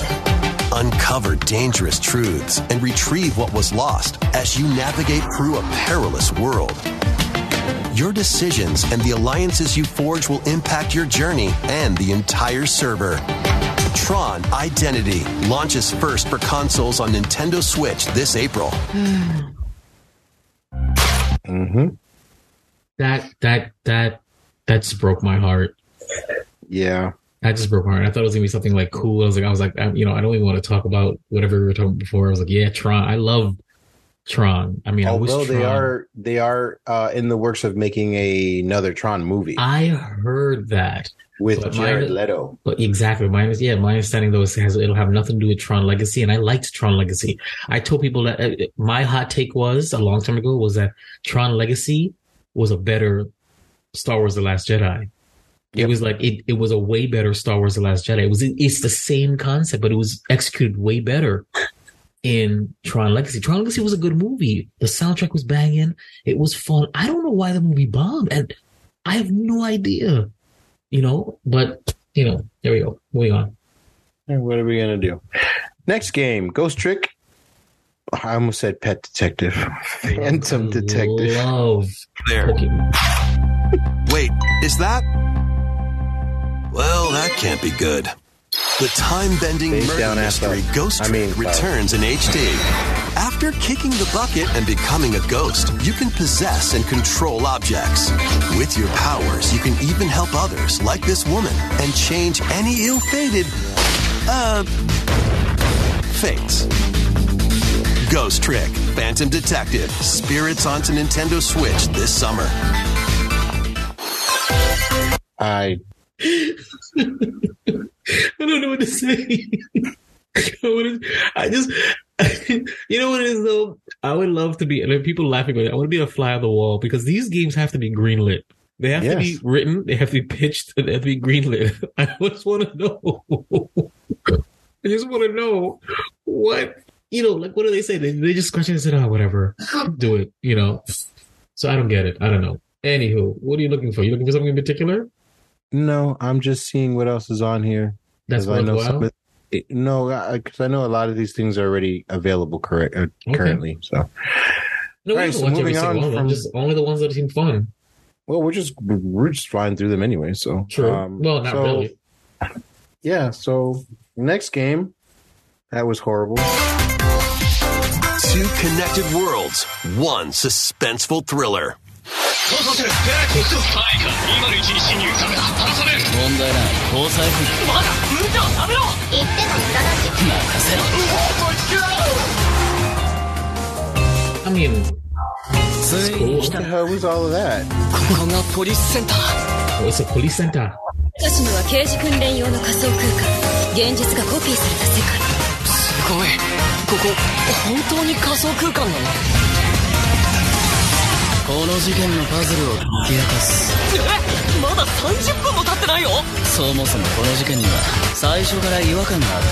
Uncover dangerous truths and retrieve what was lost as you navigate through a perilous world. Your decisions and the alliances you forge will impact your journey and the entire server. Tron Identity launches first for consoles on Nintendo Switch this April. hmm That that that that just broke my heart. yeah. That just broke my heart. I thought it was gonna be something like cool. I was like, I was like, I, you know, I don't even want to talk about whatever we were talking before. I was like, yeah, Tron. I love Tron. I mean, I Although wish they Tron- are they are uh, in the works of making a, another Tron movie I heard that, with but Jared mine- Leto. but exactly, my yeah, my understanding though is it has it'll have nothing to do with Tron Legacy, and I liked Tron Legacy. I told people that uh, my hot take was a long time ago was that Tron Legacy was a better Star Wars: The Last Jedi. It was like it, it was a way better Star Wars: The Last Jedi. It was it's the same concept, but it was executed way better in Tron Legacy. Tron Legacy was a good movie. The soundtrack was banging. It was fun. I don't know why the movie bombed, and I have no idea. You know, but you know, there we go. Moving on. And what are we gonna do? Next game, Ghost Trick. I almost said Pet Detective, Phantom Detective. Love There. Pokemon. Wait, is that? Well, that can't be good. The time-bending Face murder mystery up. Ghost I Trick mean, returns in HD. After kicking the bucket and becoming a ghost, you can possess and control objects. With your powers, you can even help others, like this woman, and change any ill-fated, uh, fates. Ghost Trick, Phantom Detective, Spirits onto Nintendo Switch this summer. I I don't know what to say. I just, you know what it is though. I would love to be. And there people laughing at it. I want to be a fly on the wall because these games have to be greenlit. They have to be written. They have to be pitched. And they have to be greenlit. I just want to know. I just want to know what you know. Like, what do they say? They, they just question and said, "Oh, ah, whatever, do it." You know. So I don't get it. I don't know. Anywho, what are you looking for? You looking for something in particular? no, I'm just seeing what else is on here. That's I know some of, it- no, because I, know a lot of these things are already available correct uh, Okay. currently. So, No, we Alright, don't so watch every moving single on one of them. from- Just only the ones that seem fun. well, we're just we're just flying through them anyway. So, True. um, well, not so, really. Yeah. So, next game that was horrible. Two connected worlds, one suspenseful thriller. 問題ない交際費まだ運転はダメろ言っても無駄だし任せろ I mean, ついにここがポリスセンターすごい。ここ本当に仮想空間なのこの事件のパズルを解き明かす。えまだ30分も経ってないよ。そもそもこの事件には最初から違和感があった。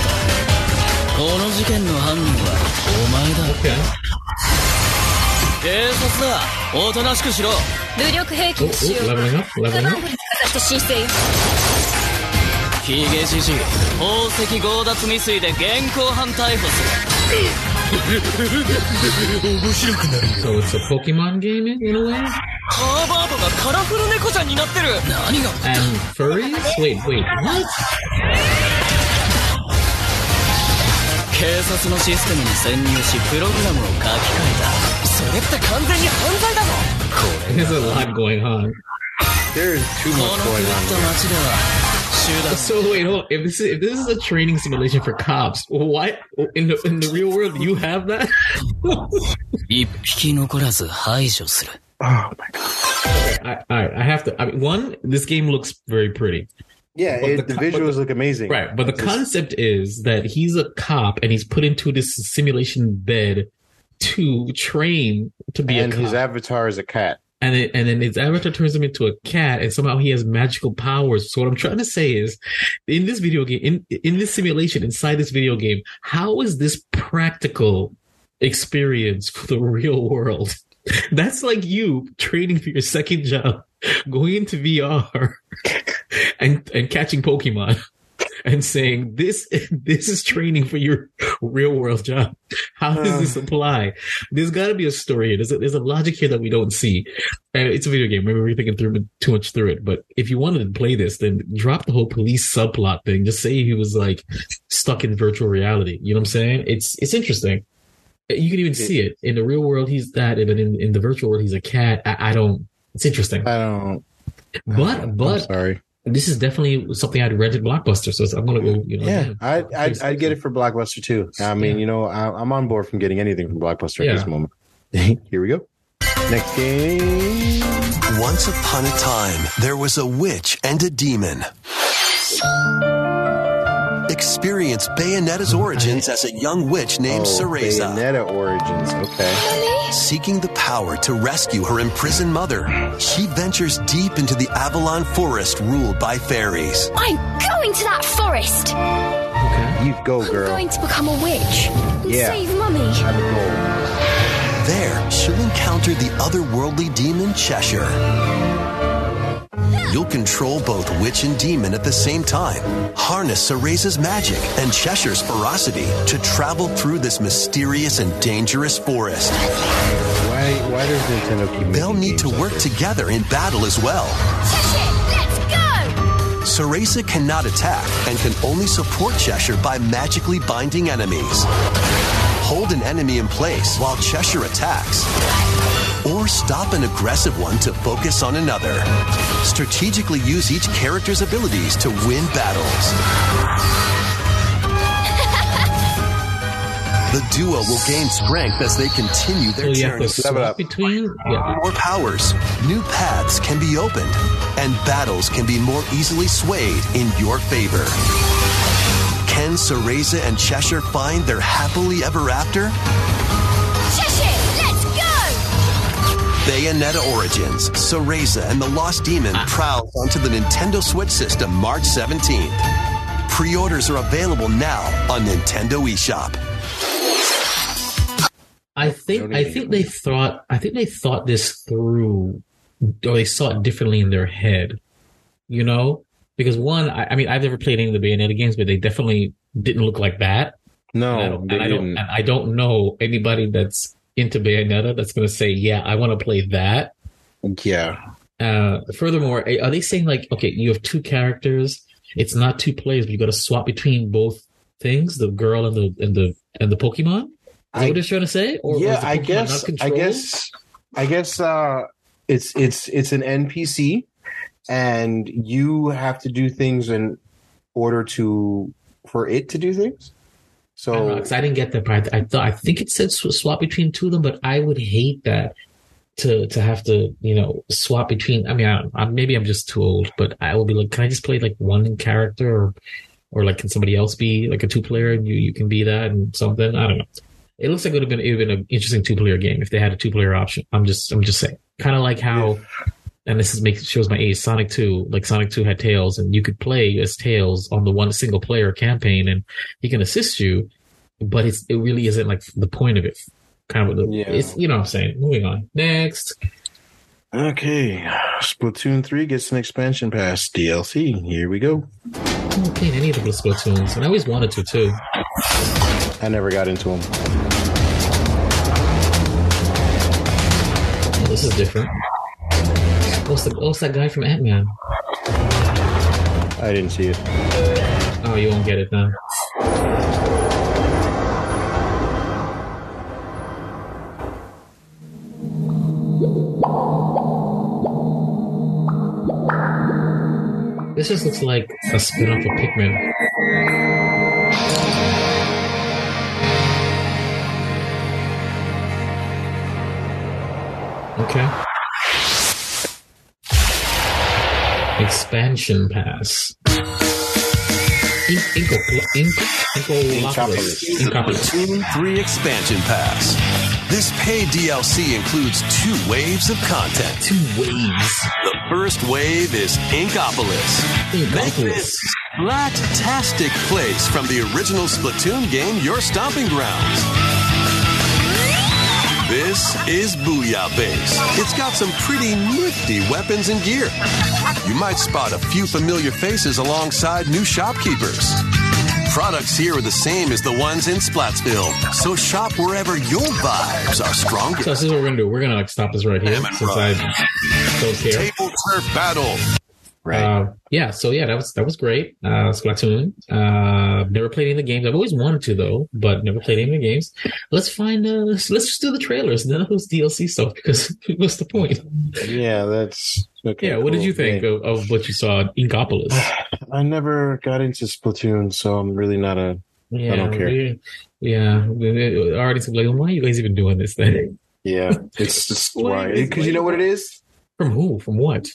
この事件の犯人はお前だ。Okay. 警察だ。おとなしくしろ。武力兵器 Oh, の使用 oh, up. ドにかざして申請よヒゲじじい。宝石強奪未遂で現行犯逮捕する面白くなる。そうそう、ポケモンゲーム？ね。ハーバードがカラフル猫ちゃんになってる何が？警察のシステムに潜入し、プログラムを書き換えた。それって完全に犯罪だぞ There's a lot going on. So wait, hold on. If this is if this is a training simulation for cops, what in the in the real world you have that? 一匹残らず排除する。 Oh my god. I, I I have to. I mean, one, this game looks very pretty, Yeah, But it, the the, co- but visuals the- look amazing. right? But the It's- concept is that he's a cop and he's put into this simulation bed to train to be and a cop. his avatar is a cat. and it, and then his avatar turns him into a cat, and somehow he has magical powers. So what I'm trying to say is, in this video game, in in this simulation, inside this video game, how is this practical experience for the real world? That's like you training for your second job, going into VR, and and catching Pokemon. And saying this this is training for your real world job. How does this apply? There's got to be a story here. There's a, there's a logic here that we don't see. And it's a video game. Maybe we're thinking through too much through it. But if you wanted to play this, then drop the whole police subplot thing. Just say he was like stuck in virtual reality. You know what I'm saying? It's it's interesting. You can even see it in the real world. He's that, and then in, in the virtual world, he's a cat. I, I don't. It's interesting. I don't. But I'm but sorry. This is definitely something I'd rent at Blockbuster. So I'm gonna go. You know, Yeah, I I'd, I'd get it for Blockbuster too. I mean, Yeah. you know, I, I'm on board from getting anything from Blockbuster Yeah. at this moment. Here we go. Next game. Once upon a time, there was a witch and a demon. Experience Bayonetta's origins as a young witch named oh, Cereza. Bayonetta origins. Okay. Seeking the power to rescue her imprisoned mother, she ventures deep into the Avalon forest ruled by fairies. I'm going to that forest. Okay. You go, girl. I'm girl. going to become a witch and Yeah. save Mummy. Have a goal. There, she'll encounter the otherworldly demon Cheshire. You'll control both witch and demon at the same time. Harness Cereza's magic and Cheshire's ferocity to travel through this mysterious and dangerous forest. Why? Why does Nintendo keep? They'll need to games like work this? together in battle as well. Cheshire, let's go. Cereza cannot attack and can only support Cheshire by magically binding enemies. Hold an enemy in place while Cheshire attacks. Or stop an aggressive one to focus on another. Strategically use each character's abilities to win battles. The duo will gain strength as they continue their you have journey. to swap between. Yeah. More powers, new paths can be opened, and battles can be more easily swayed in your favor. Can Cereza and Cheshire find their happily ever after? Cheshire, let's go. Bayonetta Origins, Cereza and the Lost Demon ah. prowls onto the Nintendo Switch system March 17th. Pre-orders are available now on Nintendo eShop. I think I think they thought I think they thought this through, or they saw it differently in their head. You know, because one, I, I mean, I've never played any of the Bayonetta games, but they definitely didn't look like that. No, and I don't, and I don't, and I don't know anybody that's into Bayonetta that's going to say, "Yeah, I want to play that." Yeah. Uh, furthermore, are they saying like, okay, you have two characters, it's not two players, but you got to swap between both things, the girl and the and the and the Pokemon? Is that I- what they're trying to say? Or, yeah, I guess. I guess. I guess. Uh, it's it's it's an NPC, and you have to do things in order to for it to do things. So I don't know, I didn't get that part. I thought I think it said swap between two of them, but I would hate that to to have to you know swap between. I mean, I, I, maybe I'm just too old, but I will be like, can I just play like one character, or or like can somebody else be like a two player and you you can be that and something? I don't know. It looks like it would have been it would have been an interesting two player game if they had a two player option. I'm just I'm just saying, kind of like how. And this is makes shows my age. Sonic Two, like Sonic Two had Tails, and you could play as Tails on the one single player campaign, and he can assist you, but it's it really isn't like the point of it. Kind of, the, Yeah. it's you know what I'm saying. Moving on, next. okay, Splatoon three gets an expansion pass DLC. Here we go. I haven't played any of the Splatoons, and I always wanted to too. I never got into them. Oh, this is different. What's the what's that guy from Ant Man? I didn't see it. Oh, you won't get it then. This just looks like a spin-off of Pikmin. Okay. Expansion pass. Ink, Inko, Ink, Inkolopolis. Inkopolis. Splatoon 3 Expansion Pass. This paid DLC includes two waves of content. Two waves. The first wave is Inkopolis. Make Inkopolis. this flat-tastic place from the original Splatoon game your stomping grounds. This is Booyah Base. It's got some pretty nifty weapons and gear. You might spot a few familiar faces alongside new shopkeepers. Products here are the same as the ones in Splatsville, so shop wherever your vibes are stronger. So this is what we're gonna do. We're gonna like stop this right here Lemon since Run. I don't care. Table turf battle. Right. Uh, yeah, so yeah, that was that was great. Uh, Splatoon. Uh, never played any of the games. I've always wanted to though, but never played any of the games. Let's find. Uh, let's, let's just do the trailers. None of those DLC stuff because what's the point? yeah, that's okay. yeah, what did you think of, of what you saw in Inkopolis? I never got into Splatoon, so I'm really not a. Yeah, don't care. we- yeah. Already said, like, why are you guys even doing this thing? Yeah, it's just Why because you know what it is. From who? From what?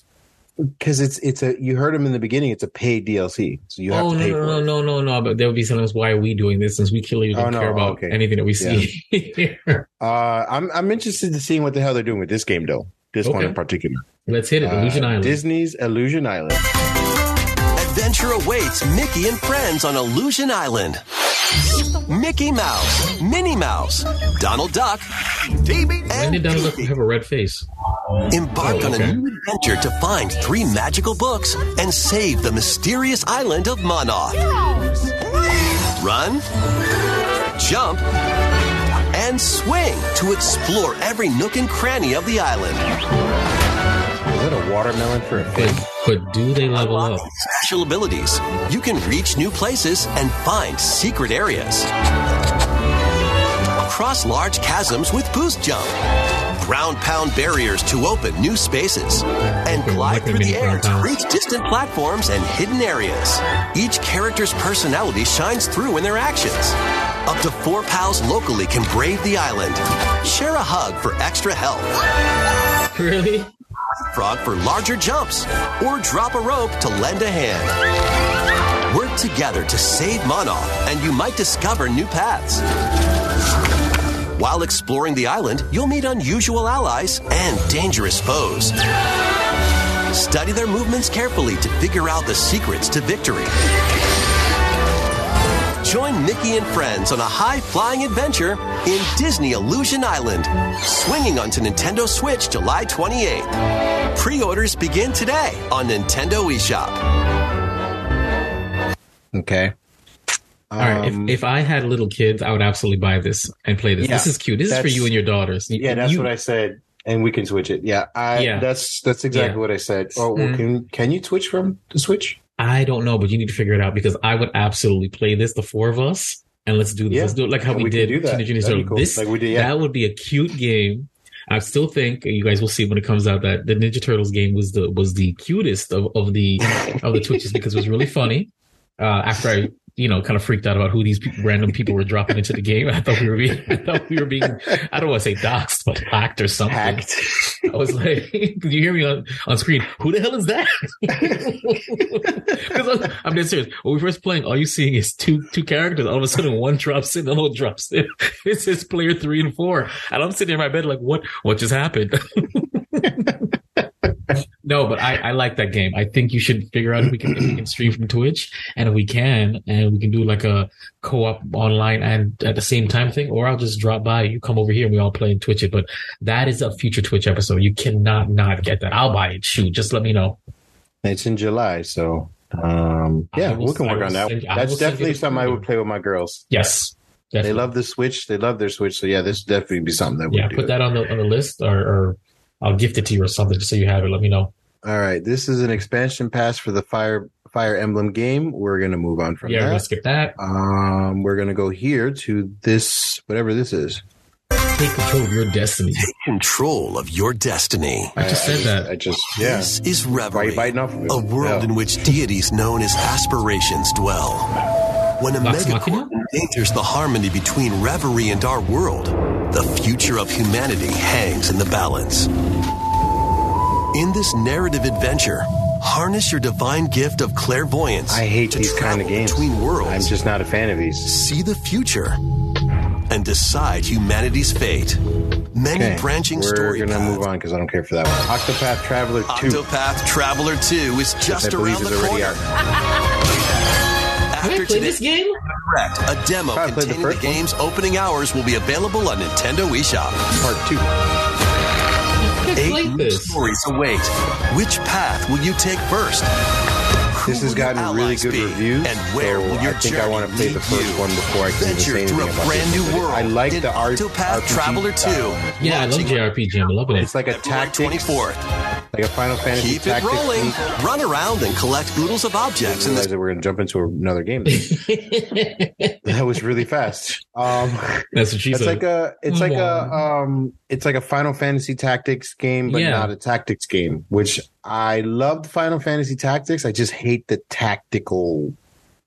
Because it's it's a you heard him in the beginning. It's a paid DLC, so you have oh to no pay no for no it. no no no! But there will be something else. Why are we doing this? Since we clearly don't Oh, no. care Oh, about okay. anything that we see here. Uh, I'm I'm interested to seeing what the hell they're doing with this game, though. This one in particular, Let's hit it. Illusion Uh, Island. Disney's Illusion Island. Adventure awaits Mickey and friends on Illusion Island. Mickey Mouse, Minnie Mouse, Donald Duck, Daisy, when and did Donald Duck have a red face? Embark on a new adventure to find three magical books and save the mysterious island of Monoth. Run, jump, and swing to explore every nook and cranny of the island. Is that a watermelon for a fish? But but do they level up? Special abilities, you can reach new places and find secret areas. Cross large chasms with boost jump. Ground pound barriers to open new spaces. And glide through the air to reach distant platforms and hidden areas. Each character's personality shines through in their actions. Up to four pals locally can brave the island. Share a hug for extra health. Really? Frog for larger jumps, or drop a rope to lend a hand. Work together to save Monoth, and you might discover new paths. While exploring the island, you'll meet unusual allies and dangerous foes. Study their movements carefully to figure out the secrets to victory. Join Mickey and friends on a high flying adventure in Disney Illusion Island, swinging onto Nintendo Switch July 28th. Pre orders begin today on Nintendo eShop. Okay. All right. Um, If, if I had little kids, I would absolutely buy this and play this. Yeah, this is cute. This is for you and your daughters. You- yeah, that's you- what I said, and we can switch it. Yeah, I. Yeah. That's that's exactly Yeah. what I said. Oh, well, Mhm. can can you switch from the Switch? I don't know, but you need to figure it out because I would absolutely play this, the four of us, and let's do this. Let's do it like how we, we did do that. Teenage Mutant Ninja cool. This Like we did, that would be a cute game. I still think you guys will see when it comes out that the Ninja Turtles game was the was the cutest of, of the of the Twitches because it was really funny. Uh, after I you know kind of freaked out about who these pe- random people were dropping into the game, I thought we were being I thought we were being I don't want to say doxxed but hacked or something. Hacked. I was like, did you hear me on, on screen? Who the hell is that? Because I'm, I'm dead serious. When we first playing, all you're seeing is two two characters. All of a sudden, one drops in, the other drops in. It says player three and four, and I'm sitting in my bed like, what? What just happened? No, but I, I like that game. I think you should figure out if we can if we can stream from Twitch, and if we can, and we can do like a co-op online and at the same time thing, or I'll just drop by. You come over here, and we all play and Twitch it. But that is a future Twitch episode. You cannot not get that. I'll buy it. Shoot, just let me know. It's in July, so um, yeah, will- we can work on that. send- That's definitely something I would play with my girls. Yes, They love the Switch. They love their Switch. So yeah, this would definitely be something that we Yeah, put that on the on the list, or, or I'll gift it to you or something, just so you have it. Let me know. All right, this is an expansion pass for the Fire Fire Emblem game. We're gonna move on from yeah, we're gonna skip that. Um, we're gonna go here to this whatever this is. Take control of your destiny. Take Control of your destiny. I just said that. I just yeah. This is Reverie, you biting off a world Yeah. in which deities known as aspirations dwell. When a Vox megacorp Machina? endangers the harmony between Reverie and our world, the future of humanity hangs in the balance. In this narrative adventure, harness your divine gift of clairvoyance. I hate to these kind travel of games. between worlds. I'm just not a fan of these. see the future and decide humanity's fate. Many Okay, branching we're story gonna paths. move on because I don't care for that one. Octopath Traveler Two. Octopath Traveler 2 is just believe around is the already corner. out. Have I After played this game? correct, a demo Probably played the containing the, first one. game's opening hours will be available on Nintendo eShop. Part Two. Eight stories await. Which path will you take first? Who This has gotten really good be? reviews. And where so will your I think I want to play the first you? one before I can even Venture say anything through a about brand this. new world. I like the art. RPG Traveler 2. style. Yeah, I love JRPG. I'm loving it. It's like a February tactics, 24th. like a Final Fantasy Keep it rolling. game. Run around and collect oodles of objects I in realize this that we're going to jump into another game. that was really fast. Um, That's what she it's said. like a, it's like a, um, it's like a Final Fantasy Tactics game, but Yeah. not a tactics game. Which I loved Final Fantasy Tactics. I just hate the tactical.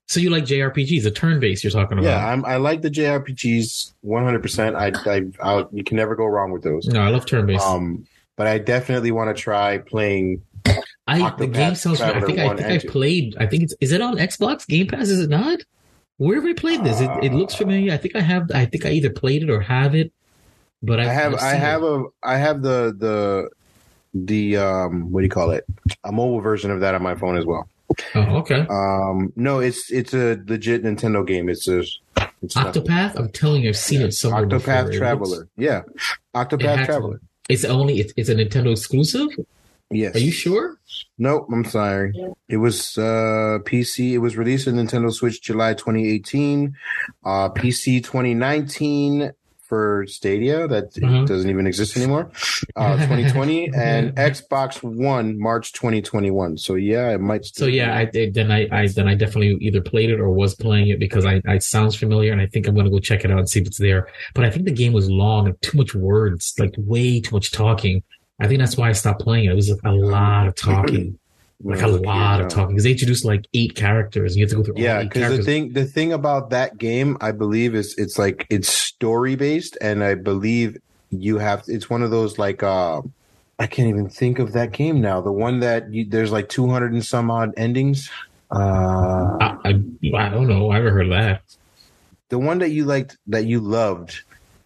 so you like JRPGs, the turn based you're talking about? Yeah, I'm, I like the JRPGs 100. percent I, I, I, you can never go wrong with those. no, I love turn based. Um, but I definitely want to try playing. I the game sounds. I think I think I 2. played. I think it's. Is it on Xbox Game Pass? Is it not? Where have I played this? It, it looks familiar. I think I have. I think I either played it or have it. But I I've, I've I have it. a, I have the, the, the, um, what do you call it? A mobile version of that on my phone as well. Oh, okay. Um, no, it's it's a legit Nintendo game. It's a it's. Octopath. I'm telling you, I've seen it somewhere. before. Octopath It Traveler. looks- yeah, it Octopath to- Traveler. It's only. It's, it's a Nintendo exclusive. Yes. Are you sure? Nope. I'm sorry. It was uh PC. It was released on Nintendo Switch July 2018. Uh, PC 2019 for Stadia. That Mhm. doesn't even exist anymore. Uh, 2020 and Xbox One March 2021. So yeah, it might. So yeah, I then I, I then I definitely either played it or was playing it because I, I it sounds familiar and I think I'm gonna go check it out and see if it's there. But I think the game was long and too much words, like way too much talking. I think that's why I stopped playing it. It was a lot of talking, like a lot of talking because they introduced like eight characters and you have to go through all Yeah, because the thing the thing about that game, I believe, is it's like it's story based, and I believe you have it's one of those like uh I can't even think of that game now. The one that you, there's like 200 and some odd endings. Uh I, I I don't know. I haven't heard of that. the one that you liked that you loved,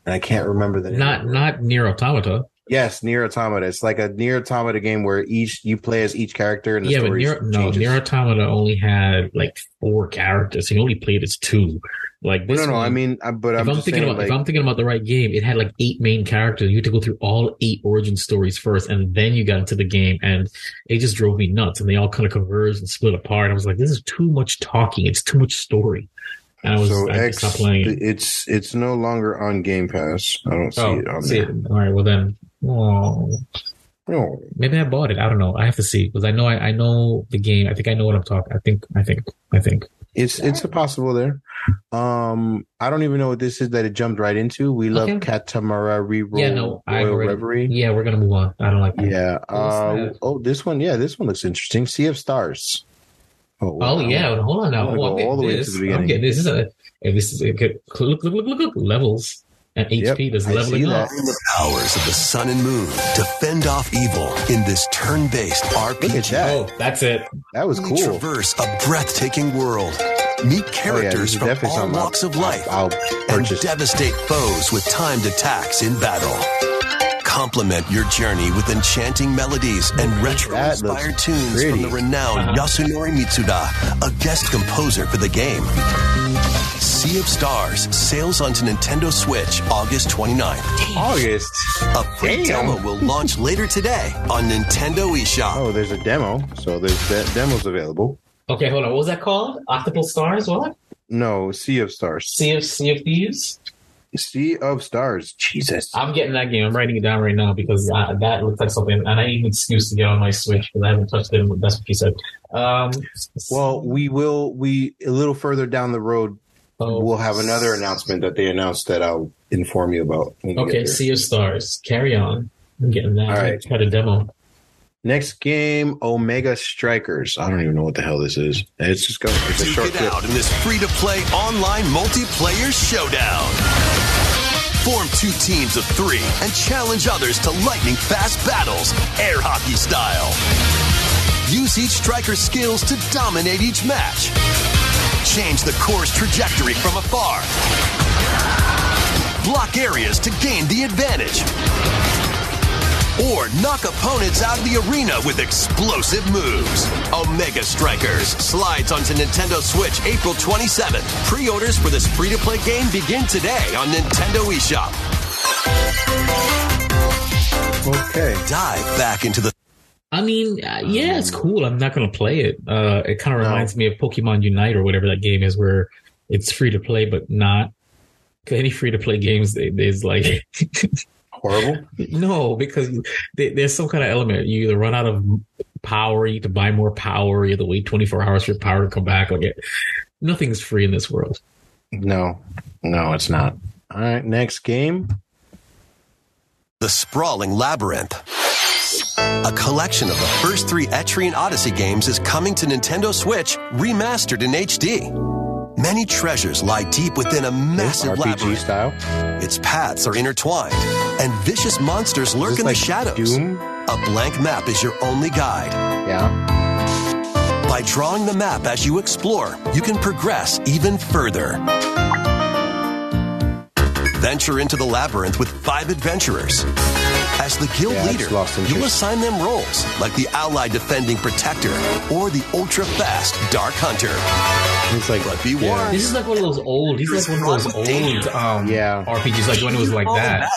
and I can't remember the name. Not not NieR Automata. Yes, NieR Automata. It's like a NieR Automata game where each you play as each character and the Yeah, but story near, no, NieR Automata only had like four characters. He only played as two. Like no, this no, no. one- I mean, I- but if I'm, I'm, just thinking saying, about like, if I'm thinking about the right game, it had like eight main characters. You had to go through all eight origin stories first, and then you got into the game, and it just drove me nuts. And they all kind of converged and split apart. I was like, this is too much talking. It's too much story. And I was so I X, it. it's it's no longer on Game Pass. I don't see Oh, it on see there. it. All right. Well then, oh, No. maybe I bought it. I don't know. I have to see because I know I, I know the game. I think I know what I'm talking. I think I think I think. It's it's a possible there. Um, I don't even know what this is that it jumped right into. We love Okay. Katamari Reroll yeah, no, I already, Reverie. Yeah, we're gonna move on. I don't like that. Yeah. Uh, oh, this one. Yeah, this one looks interesting. Sea of Stars. Oh, oh, wow. Oh yeah, hold on now. I'm gonna Oh, I'm go all the way to this. the I'm beginning. getting this. This is a and this is a, look look look look look levels and HP. Yep, There's leveling up. that. The powers of the sun and moon to fend off evil in this turn-based RPG. Look at that. Oh, that's it. That was We cool. traverse a breathtaking world. Meet Oh, yeah, characters from all something I'll- walks of life I'll and devastate foes with timed attacks in battle. Complement your journey with enchanting melodies and retro-inspired tunes pretty. from the renowned Uh-huh. Yasunori Mitsuda, a guest composer for the game. Sea of Stars sails onto Nintendo Switch August 29th. August. A free Damn. demo will launch later today on Nintendo eShop. Oh, there's a demo. So there's de- demos available. Okay, hold on. What was that called? Octopus Stars? What? No, Sea of Stars. Sea of Sea of Thieves? Sea of Stars. Jesus. I'm getting that game. I'm writing it down right now because uh, that looks like something, and I need an excuse to get on my Switch because I haven't touched it. That's what he said. Um, Well, we will. We a little further down the road Oh, we'll have another announcement that they announced that I'll inform you about. when we get Okay. Sea of Stars. Carry on. I'm getting that. All right. Try a demo. Next game, Omega Strikers. I don't even know what the hell this is. It's just go. It's a short it clip. out in this free-to-play online multiplayer showdown. Form two teams of three and challenge others to lightning-fast battles, air hockey style. Use each striker's skills to dominate each match. Change the course trajectory from afar. Block areas to gain the advantage. Or knock opponents out of the arena with explosive moves. Omega Strikers slides onto Nintendo Switch April 27th. Pre-orders for this free-to-play game begin today on Nintendo eShop. Okay. Dive back into the I mean, uh, yeah, it's cool. I'm not going to play it. Uh, it kind of reminds me of Pokemon Unite or whatever that game is, where it's free to play but not. Any free to play games, they, there's like Horrible. no, because they, there's some kind of element. You either run out of power, you have to buy more power, you have to wait 24 hours for your power to come back. Like it, nothing's free in this world. No, no, it's not. All right. Next game. The Sprawling Labyrinth. A collection of the first three Etrian Odyssey games is coming to Nintendo Switch, remastered in HD. Many treasures lie deep within a massive RPG labyrinth. style. Its paths are intertwined, and vicious monsters lurk in this the shadows. Doom? A blank map is your only guide. Yeah. By drawing the map as you explore, you can progress even further. Venture into the labyrinth with five adventurers. As the guild Yeah, leader, lost you'll assign them roles like the allied defending protector or the ultra fast dark hunter. It's like But be yeah. warned, This is like one of those old. These is like one of those old um, Yeah. RPGs, like when it was like that.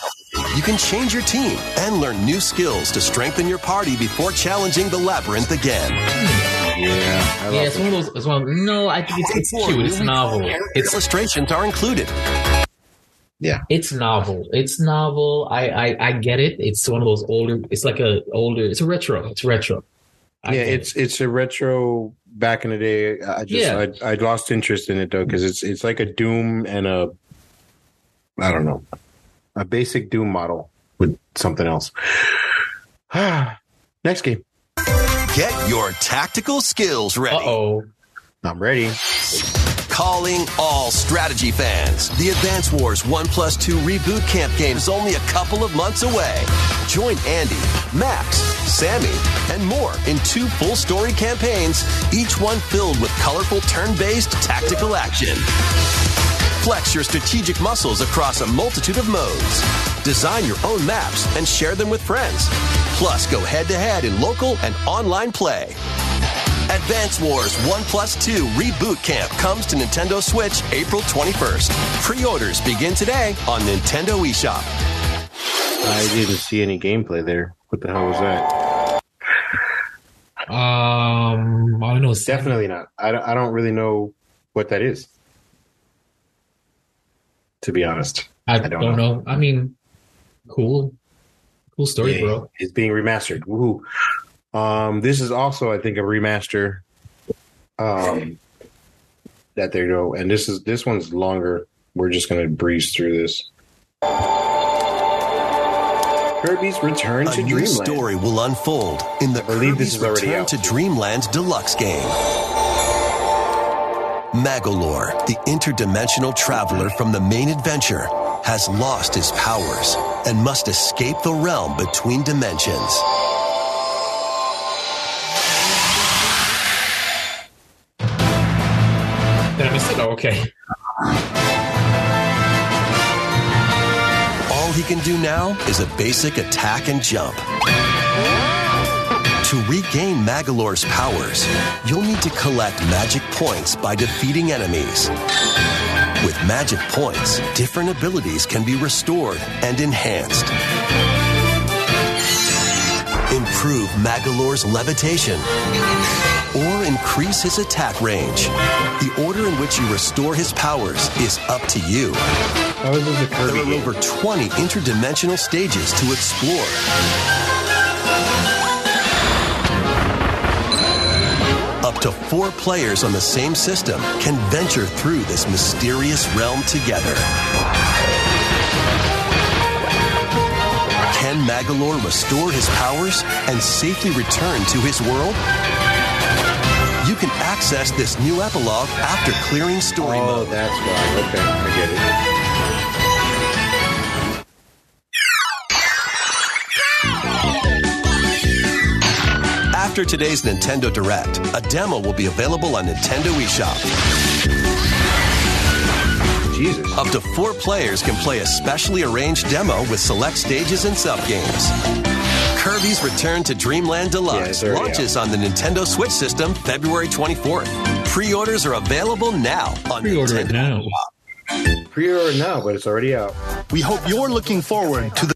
You can change your team and learn new skills to strengthen your party before challenging the labyrinth again. Yeah. I Yeah, lost it's one of those. It's one. No, I think it's, it's cute. It's novel. It's Illustrations are included. Yeah. it's novel. It's novel. I, I I get it. It's one of those older. It's like a older. It's a retro. It's retro. I yeah, get it's it's a retro. Back in the day, I just Yeah. I I lost interest in it though because it's it's like a Doom and a I don't know a basic Doom model with something else. Next game, Get your tactical skills Uh ready. oh. I'm ready. Calling all strategy fans. The Advance Wars 1 plus 2 Reboot Camp game is only a couple of months away. Join Andy, Max, Sammy, and more in two full story campaigns, each one filled with colorful turn based tactical action. Flex your strategic muscles across a multitude of modes. Design your own maps and share them with friends. Plus, go head to head in local and online play. Advance Wars 1 plus 2 Reboot Camp comes to Nintendo Switch April 21st. Pre orders begin today on Nintendo eShop. I didn't see any gameplay there. What the hell was that? Um, I don't know. Sam- Definitely not. I don't, I don't really know what that is. To be honest, I, don't don't, know. know. I mean, cool, cool story, Yeah, bro. It's being remastered. Woohoo. Um, this is also, I think, a remaster. Um, that there you go. And this is this one's longer. We're just gonna breeze through this. Kirby's Return A to new Dreamland. story will unfold in the believe this Kirby's is already Return out. to Dreamland Deluxe game. Magolor, the interdimensional traveler from the main adventure, has lost his powers and must escape the realm between dimensions. Okay. All he can do now is a basic attack and jump. To regain Magolor's powers, you'll need to collect magic points by defeating enemies. With magic points, different abilities can be restored and enhanced. Improve Magolor's levitation or increase his attack range. The order in which you restore his powers is up to you. This is a Kirby There are over 20 interdimensional stages to explore. Up to four players on the same system can venture through this mysterious realm together. Can Magolor restore his powers and safely return to his world? You can access this new epilogue after clearing story Oh, mode. that's why. Okay, I get it. After today's Nintendo Direct, a demo will be available on Nintendo eShop. Jesus. Up to four players can play a specially arranged demo with select stages and subgames. Kirby's Return to Dreamland Yeah, Deluxe it's already launches on the Nintendo Switch system February 24th. Pre-orders are available now on Pre-order it Nintendo. now. Pre-order now, but it's already out. We hope you're looking forward to the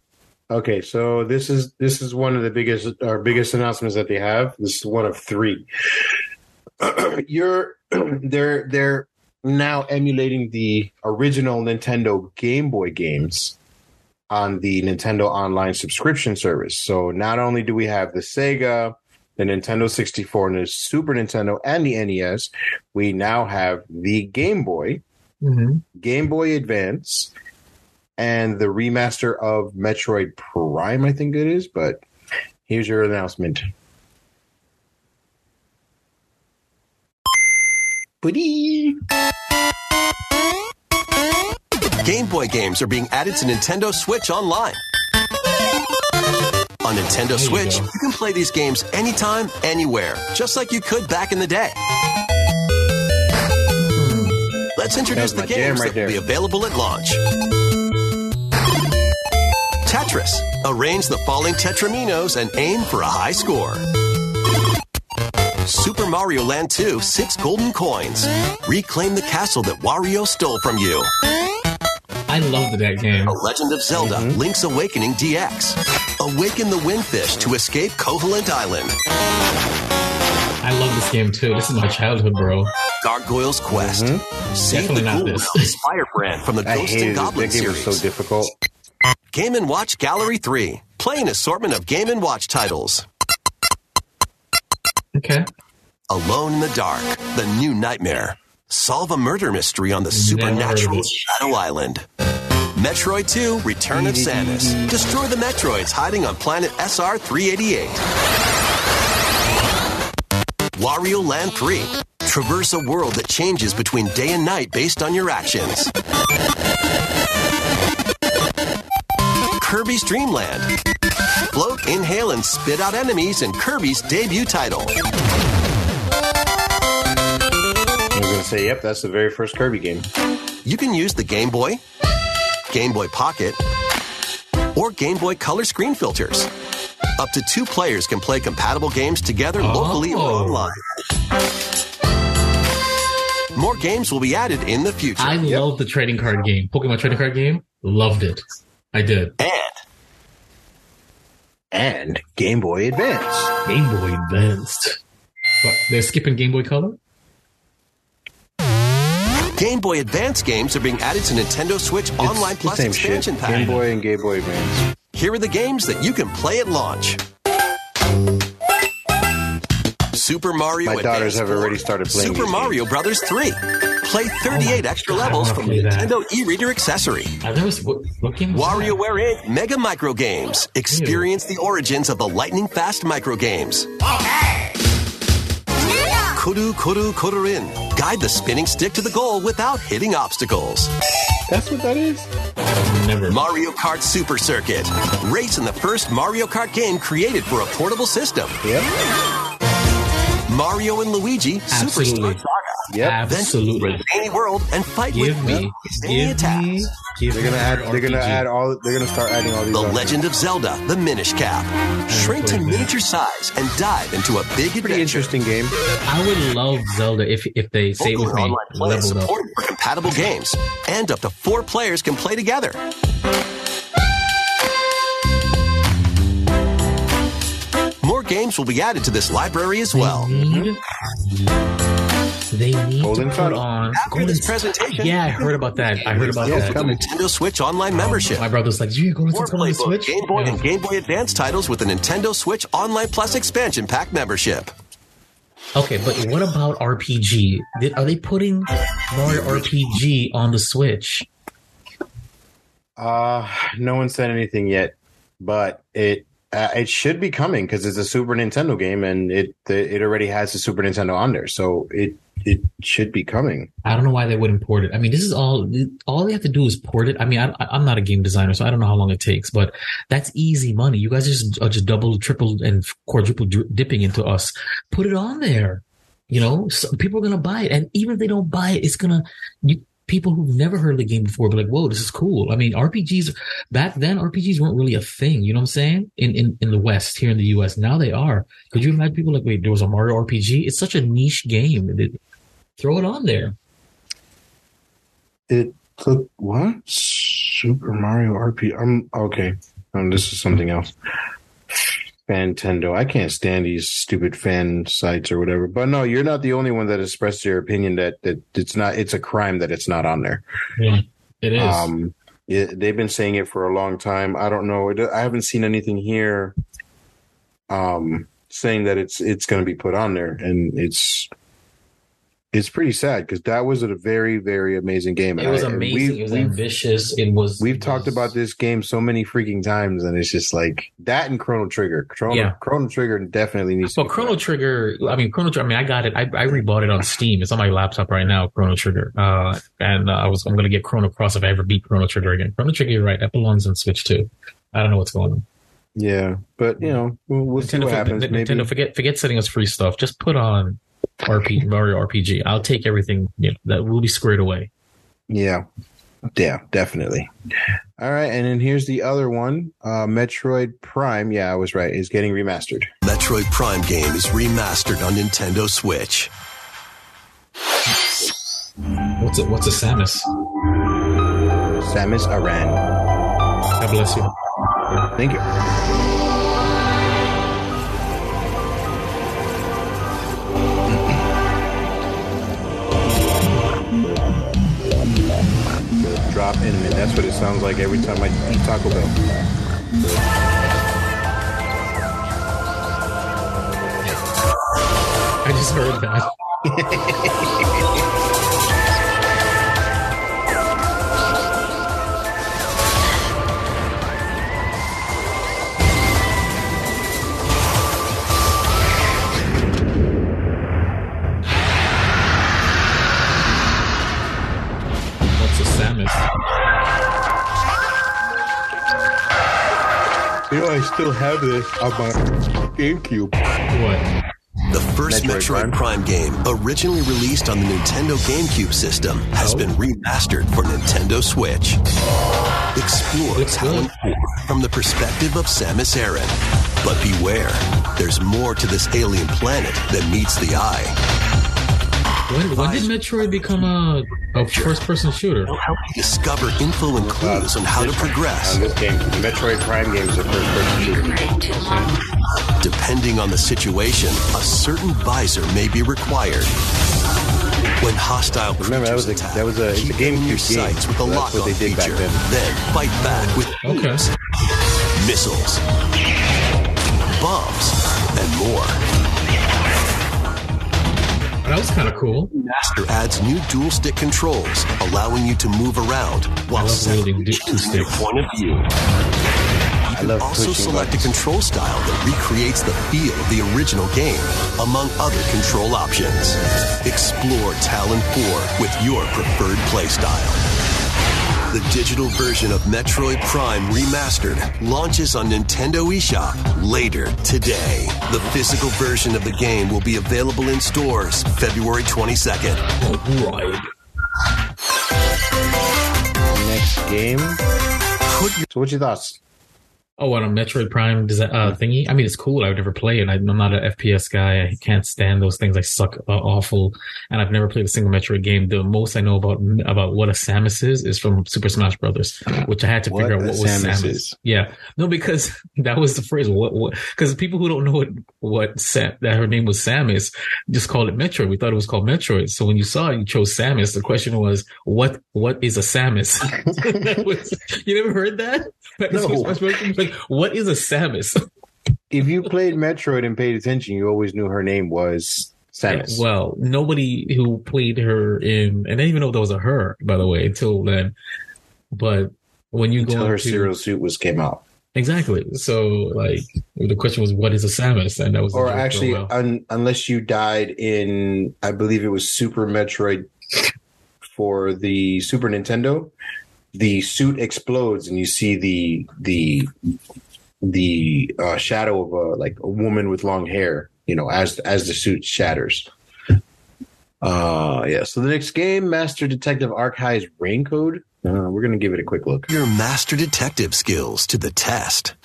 Okay, so this is this is one of the biggest our biggest announcements that they have. This is one of three. You're they're they're now emulating the original Nintendo Game Boy games on the Nintendo Online subscription service. So not only do we have the Sega, the Nintendo 64, and the Super Nintendo and the NES, we now have the Game Boy, Mhm. Game Boy Advance, and the remaster of Metroid Prime, I think it is. But here's your announcement. Game Boy games are being added to Nintendo Switch Online. On Nintendo you Switch, go. you can play these games anytime, anywhere, just like you could back in the day. Let's introduce the games right that will be available at launch. Tetris. Arrange the falling Tetriminos and aim for a high score. Super Mario Land 2, six golden coins. Reclaim the castle that Wario stole from you. I loved that game. The Legend of Zelda mm-hmm. Link's Awakening DX. Awaken the Windfish to escape Koholint Island. I love this game too. This is my childhood, bro. Gargoyle's Quest. Mm-hmm. Save Definitely the not Ghoul this. Realms Firebrand from the I Ghost and hated it. Goblin That game was series. so difficult. Game & Watch Gallery 3. Play an assortment of Game & Watch titles. Okay. Alone in the Dark. The New Nightmare. Solve a murder mystery on the supernatural. Shadow Island. Metroid 2 Return of Samus. Destroy the Metroids hiding on planet SR 388. Wario Land 3. Traverse a world that changes between day and night based on your actions. Kirby's Dream Land. Float, inhale, and spit out enemies in Kirby's debut title. I was gonna say, yep, that's the very first Kirby game. You can use the Game Boy, Game Boy Pocket, or Game Boy Color screen filters. Up to two players can play compatible games together locally or Oh. online. More games will be added in the future. I love the trading card game. Pokemon trading card game. Loved it. I did. and And Game Boy Advance. Game Boy Advanced. What? They're skipping Game Boy Color? Game Boy Advance games are being added to Nintendo Switch It's Online Plus same shit. expansion pack. Game Boy and Game Boy Advance. Here are the games that you can play at launch. Super Mario My daughters Advance have already started playing Super these Mario Brothers 3. Play 38 extra God, levels from the that. Nintendo e-reader accessory. I've never. What, what game was that? WarioWare Inc. Mega Micro Games. Experience the origins of the lightning fast micro games. Okay. Kuru Kuru Kururin. Guide the spinning stick to the goal without hitting obstacles. That's what that is? Never. Mario Kart Super Circuit. Race in the first Mario Kart game created for a portable system. Yep. Mario and Luigi Absolutely. Superstar Saga. Yep. Absolutely. Then Zany World and fight Give with me. zany Give attacks. me. Give They're gonna me add. They're gonna add all. They're gonna start adding all these. The on Legend of Zelda, the Minish Cap. Shrink to miniature size and dive into a big Pretty adventure. interesting game. I would love Zelda if if they say it with Vocal me. online play is Leveled up. for compatible games, and up to four players can play together. Games will be added to this library as well. They need Golden to put Tunnel. on. After this presentation, Yeah, I heard about that. I heard about Yeah, that. coming. Nintendo Switch Online membership. My brother's like, "Did you go to More Tunnel on Switch?" Game Boy, Yeah. and Game Boy Advance titles with the Nintendo Switch Online Plus expansion pack membership. Okay, but what about RPG? Did, are they putting Mario RPG on the Switch? Uh, no one said anything yet, but it uh, it should be coming because it's a Super Nintendo game and it it already has the Super Nintendo on there, so it it should be coming. I don't know why they wouldn't port it. I mean, this is all all they have to do is port it. I mean, I, I'm not a game designer, so I don't know how long it takes, but that's easy money. You guys just are just double, triple, and quadruple dipping into us. Put it on there. You know, so people are gonna buy it, and even if they don't buy it, it's gonna you people who've never heard of the game before be like, "Whoa, this is cool." I mean, RPGs back then, RPGs weren't really a thing. You know what I'm saying? In in in the West, here in the U.S., now they are. Could you imagine people like, "Wait, there was a Mario RPG"? It's such a niche game. It- throw it on there. It took what Super Mario RPG? I'm okay. Um, this is something else. Fantendo. I can't stand these stupid fan sites or whatever. But no, you're not the only one that expressed your opinion that that it's not. It's a crime that it's not on there. Yeah, it is. Um, it, they've been saying it for a long time. I don't know. I haven't seen anything here, um, saying that it's it's going to be put on there, and it's it's pretty sad because that was a very very amazing game. it was I- amazing. it was ambitious. It was. We've it talked was- about this game so many freaking times, and it's just like that and Chrono Trigger. Chrono, Yeah. Chrono Trigger definitely needs. to Well, be Chrono. Trigger. I mean, Chrono. Trigger. I mean, I got it. I, I rebought it on Steam. It's on my laptop right now. Chrono Trigger. Uh, and uh, I was. I'm gonna get Chrono Cross if I ever beat Chrono Trigger again. Chrono Trigger. You're right. That belongs on Switch too. I don't know what's going on. Yeah, but you know, we'll, we'll see Nintendo, what happens. Nintendo, Maybe forget forget sending us free stuff. Just put on RP Mario RPG. I'll take everything. You know, that will be squared away. Yeah. Yeah, definitely. All right, and then here's the other one. Uh Metroid Prime, yeah, I was right, is getting remastered. Metroid Prime game is remastered on Nintendo Switch. What's a what's a Samus? Samus Aran. God bless you. Thank you. Drop enemy. That's what it sounds like every time I eat Taco Bell. I just heard that. What's a Samus? You know, I still have this on my GameCube. What? The first Metroid Metroid, Prime? Prime. game, originally released on the Nintendo GameCube system, has Oh. been remastered for Nintendo Switch. Explore Tallon IV from the perspective of Samus Aran. But beware, there's more to this alien planet than meets the eye. When, when did Metroid become a, a first-person shooter? It'll help you discover info and clues on how to progress. On this game, the Metroid Prime game is a first person shooter. Depending on the situation, a certain visor may be required. When hostile Remember, that was a- creatures attack, that was a- it's a keep them in GameCube your game. sights with a So that's lock-on what they did back then. Then fight back with Okay. missiles, bombs, and more. That was kind of cool. Master adds new dual stick controls, allowing you to move around while love settling wielding two into your sticks. point of view. You can Also pushing select a control style that recreates the feel of the original game, among other control options. Explore Tallon IV with your preferred playstyle. The digital version of Metroid Prime Remastered launches on Nintendo eShop later today. The physical version of the game will be available in stores February 22nd. Right. Next game. So, what's your thoughts? Oh, what a Metroid Prime uh, thingy. I mean, it's cool. I would never play it. I'm not an FPS guy. I can't stand those things. I suck uh, awful, and I've never played a single Metroid game. The most I know about about what a Samus is is from Super Smash Brothers, which I had to What figure out what was Samus. Yeah, no, because that was the phrase. What? What? Because people who don't know what what Sa- that her name was Samus just called it Metroid. We thought it was called Metroid. So when you saw it, you chose Samus. The question was, what? What is a Samus? Was- you never heard that? Like, No. Super Smash Brothers was like, what is a Samus? If you played Metroid and paid attention, you always knew her name was Samus. Well, nobody who played her in, and I didn't even know that was a her, by the way, until then. But when you until go her into, serial suit was came out. exactly, so like the question was, what is a Samus? And that was Or joke for a actually, while. un, unless you died in, I believe it was Super Metroid for the Super Nintendo, the suit explodes and you see the the the uh, shadow of a like a woman with long hair. You know, as as the suit shatters. Uh yeah. So the next game, Master Detective Archives Rain Code. Uh, we're gonna give it a quick look. Your master detective skills to the test.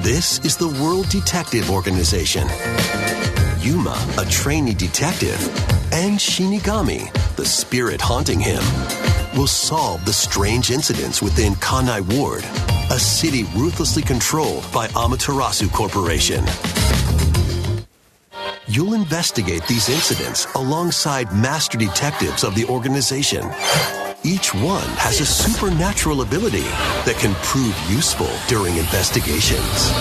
This is the World Detective Organization. Yuma, a trainee detective, and Shinigami, the spirit haunting him, will solve the strange incidents within Kanai Ward, a city ruthlessly controlled by Amaterasu Corporation. You'll investigate these incidents alongside master detectives of the organization. Each one has a supernatural ability that can prove useful during investigations.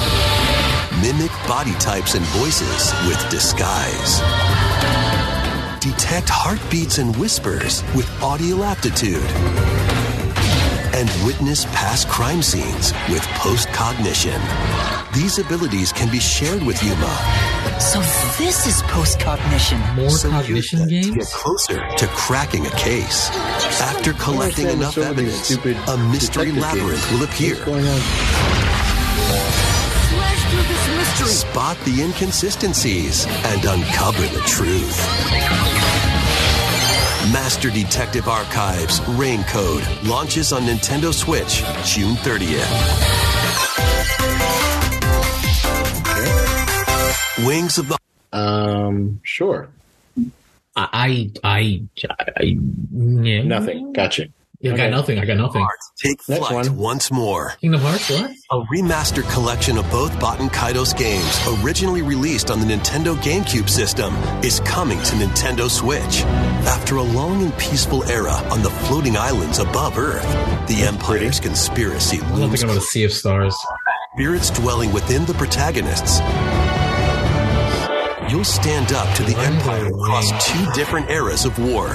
Mimic body types and voices with disguise. Detect heartbeats and whispers with audio aptitude. And witness past crime scenes with post-cognition. These abilities can be shared with Yuma So this is post-cognition. More so cognition use games. get closer to cracking a case. After collecting enough some of these evidence, a mystery labyrinth games. will appear. What's going on? Slash through this mystery. Spot the inconsistencies and uncover the truth. Master Detective Archives Rain Code launches on Nintendo Switch June 30th. Wings of the Um, sure. I, I, I, I yeah. Nothing. Gotcha. Yeah, I got nothing. I got nothing. take Next flight one. once more. Kingdom Hearts, what? A remastered collection of both Baten Kaitos games, originally released on the Nintendo GameCube system, is coming to Nintendo Switch. After a long and peaceful era on the floating islands above Earth, the Empire's conspiracy I don't looms think I'm gonna Sea of Stars. spirits dwelling within the protagonists. You'll stand up to the Empire across two different eras of war.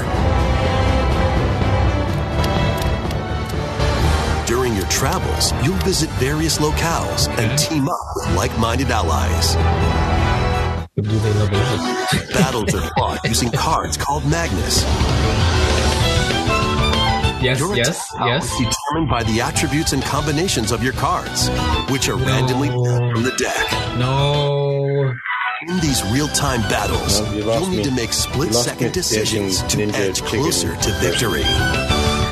Travels, you'll visit various locales and team up with like-minded allies. Do they level up? Battles are fought using cards called Magnus. Yes, Your yes, attack yes. is determined by the attributes and combinations of your cards, which are randomly No. dealt from the deck. No. In these real-time battles, No, you you'll need me. to make split-second decisions to dashing edge Chicken closer to victory.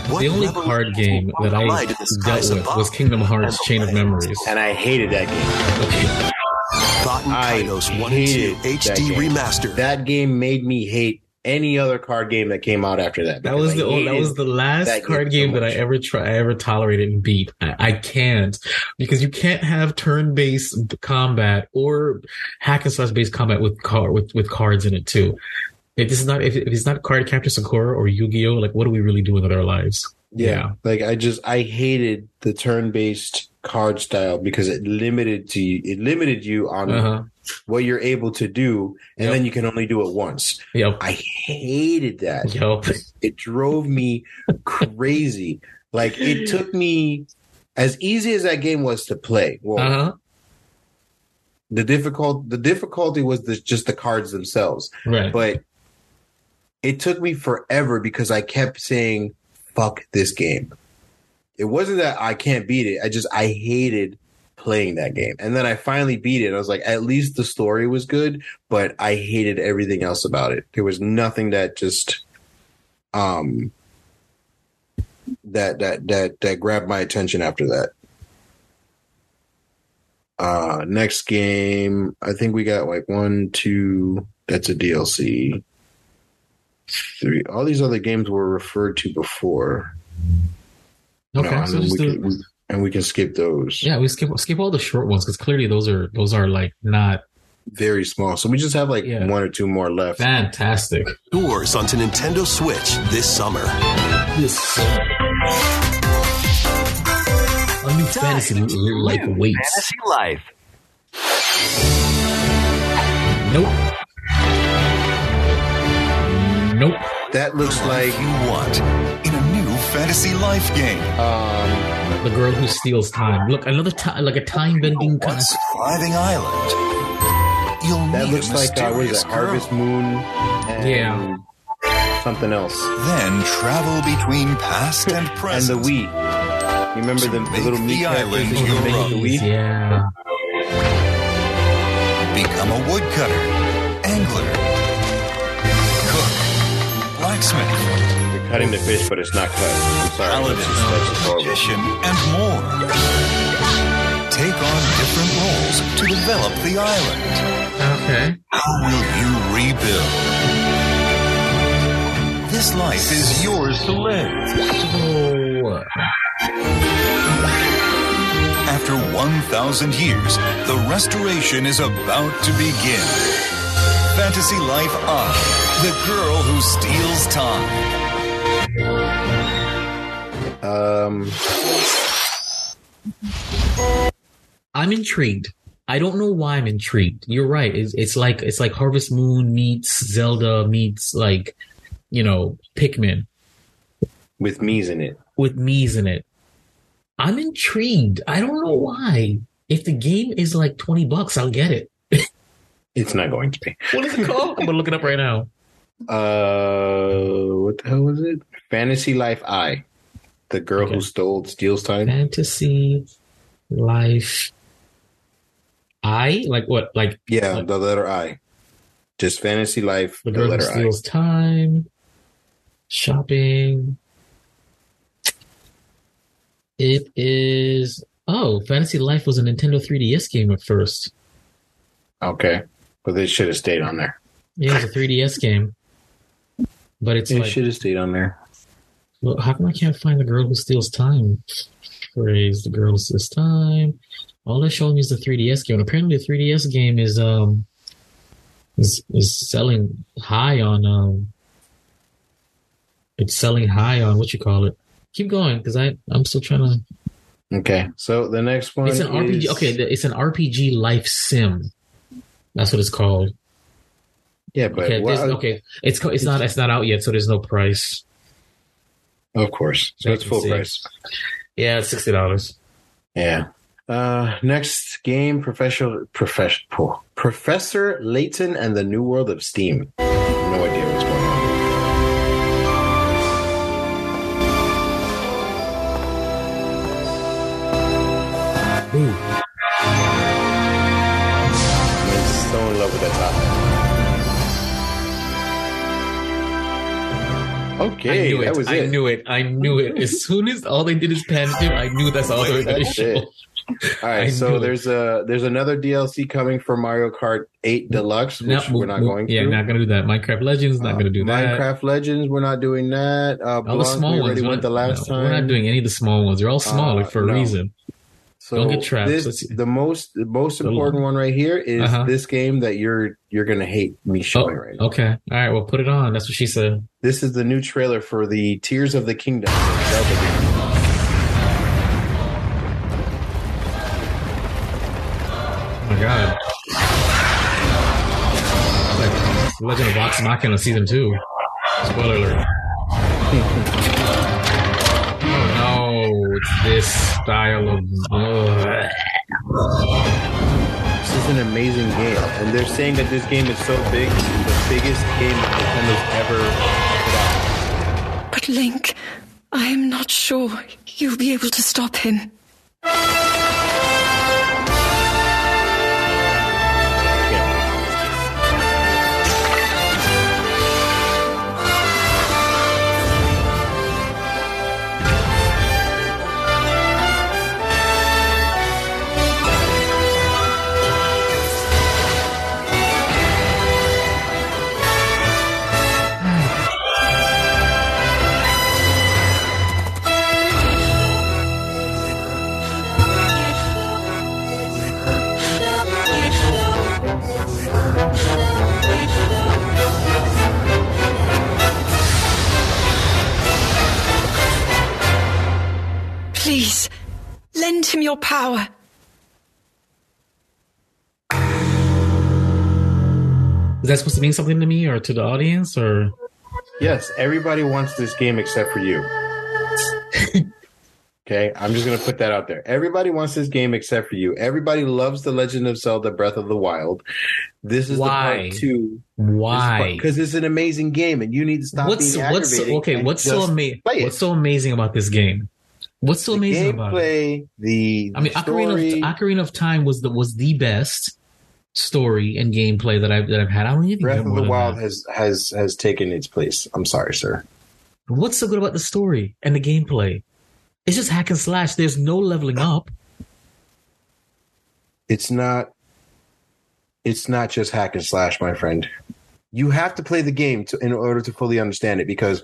What The only card game that I light in the skies dealt with above was Kingdom Hearts and Chain of. Memories. And I hated that game. Okay. Baten I 1 and 2 hated that HD game. Remastered. That game made me hate any other card game that came out after that. That was because the I only, that was the last that card game game so that I ever try I ever tolerated and beat. I, I can't because you can't have turn based combat or hack and slash based combat with card with, with cards in it too. If this is not if, if it's not Cardcaptor Sakura or Yu Gi Oh, like what are we really doing with our lives? Yeah. Like I just I hated the turn based card style because it limited to you it limited you on Uh huh. what you're able to do and Yep. then you can only do it once. Yep. I hated that. Yep. It drove me crazy. Like it took me as easy as that game was to play. Well, Uh huh. the difficult the difficulty was the, just the cards themselves. Right. But it took me forever because I kept saying fuck this game. It wasn't that I can't beat it. I just I hated playing that game. And then I finally beat it. I was like, at least the story was good, but I hated everything else about it. There was nothing that just um that that that that grabbed my attention after that. Uh next game, I think we got like one, two, that's a DLC. Three. All these other games were referred to before. okay. No, and, so just we do, can, we, and we can skip those. yeah, we skip skip all the short ones because clearly those are those are like not Very small. So we just have like Yeah. one or two more left. fantastic. Doors onto Nintendo Switch this summer. This a new fantasy like waits. life. Nope. Nope. That looks like you want in a new fantasy life game. um, The girl who steals time. Look, another time, like a time bending kind of. Once thriving island. You'll that meet looks a like uh, what is mysterious it. Harvest Moon and Yeah. something else. Then travel between past and present. And the Wii. You remember the, the little the Wii characters island you make the Wii? Yeah. Become a woodcutter, angler, cook, blacksmith, You're cutting the fish, but it's not cut. I'm sorry. paladin, That's just, that's just horrible. magician, and more. Take on different roles to develop the island. Okay. How will you rebuild? This life is yours to live. So, After 1,000 years, the restoration is about to begin. Fantasy Life on The Girl Who Steals Time. Um, I'm intrigued. I don't know why I'm intrigued. You're right. It's, it's like it's like Harvest Moon meets Zelda meets like you know Pikmin with me's in it. with Mii's in it. I'm intrigued. I don't know why. If the game is like twenty bucks, I'll get it. It's not going to be. What is it called? I'm gonna look it up right now. Uh, what the hell was it? Fantasy Life I. The girl Okay. who stole Steel's time. Fantasy Life. I like what like Yeah, the letter I. Just Fantasy Life, the the, girl who letter I. steals time. Shopping. It is oh, Fantasy Life was a Nintendo 3DS game at first. Okay. But they should have stayed on there. Yeah, it was a 3DS game. But it's They like should have stayed on there. Well, how come I can't find the girl who steals time? Phrase the girl who steals time. All they're showing me is the 3DS game. And Apparently, the 3DS game is um is is selling high on um. It's selling high on what you call it. Keep going because I I'm still trying to. Okay. So the next one It's an RPG. Okay, it's an RPG life sim. That's what it's called. Yeah, but Okay, there's- okay, it's it's not it's not out yet, so there's no price. of course. So it's full see. price. Yeah, it's sixty dollars. Yeah. Uh, next game, Professor Professor Professor Layton and the New World of Steam. No idea Okay, I knew it. I it. knew it. I knew it. As soon as all they did is pan him, I knew that's all they were going to show. All right, so it. there's a there's another DLC coming for Mario Kart 8 Deluxe, which No, we're not going Yeah, to. not going to do that. Minecraft Legends not Uh, going to do that. Minecraft Legends, we're not doing that. Uh, all the small we ones. already We're went not, the last no, time. We're not doing any of the small ones. They're all small Uh, like, for a reason. So Don't get trapped. This, the most the most important one right here is Uh-huh. this game that you're you're gonna hate me Oh, showing right now. okay. All right. Well, put it on. That's what she said. This is the new trailer for the Tears of the Kingdom. Oh my god. Like Legend of Vox Machina season two. Spoiler alert. oh no! It's this style of. Ugh. This is an amazing game, and they're saying that this game is so big, it's the biggest game that Nintendo's ever put out. But Link, I am not sure you'll be able to stop him. Please, lend him your power. Is that supposed to mean something to me or to the audience or? Yes, everybody wants this game except for you. okay, I'm just gonna put that out there. Everybody wants this game except for you. Everybody loves The Legend of Zelda: Breath of the Wild. This is Why? the part two. Why? Because it's an amazing game, and you need to stop what's being what's aggravating okay? What's so just amazing? What's so amazing about this game? What's so the amazing about it? gameplay, the, I mean, the Ocarina of, Ocarina of Time was the was the best story and gameplay that I've that I've had. I don't even Breath of the Wild that. has has has taken its place. I'm sorry, sir. What's so good about the story and the gameplay? It's just hack and slash. There's no leveling up. It's not. It's not just hack and slash, my friend. You have to play the game to, in order to fully understand it. Because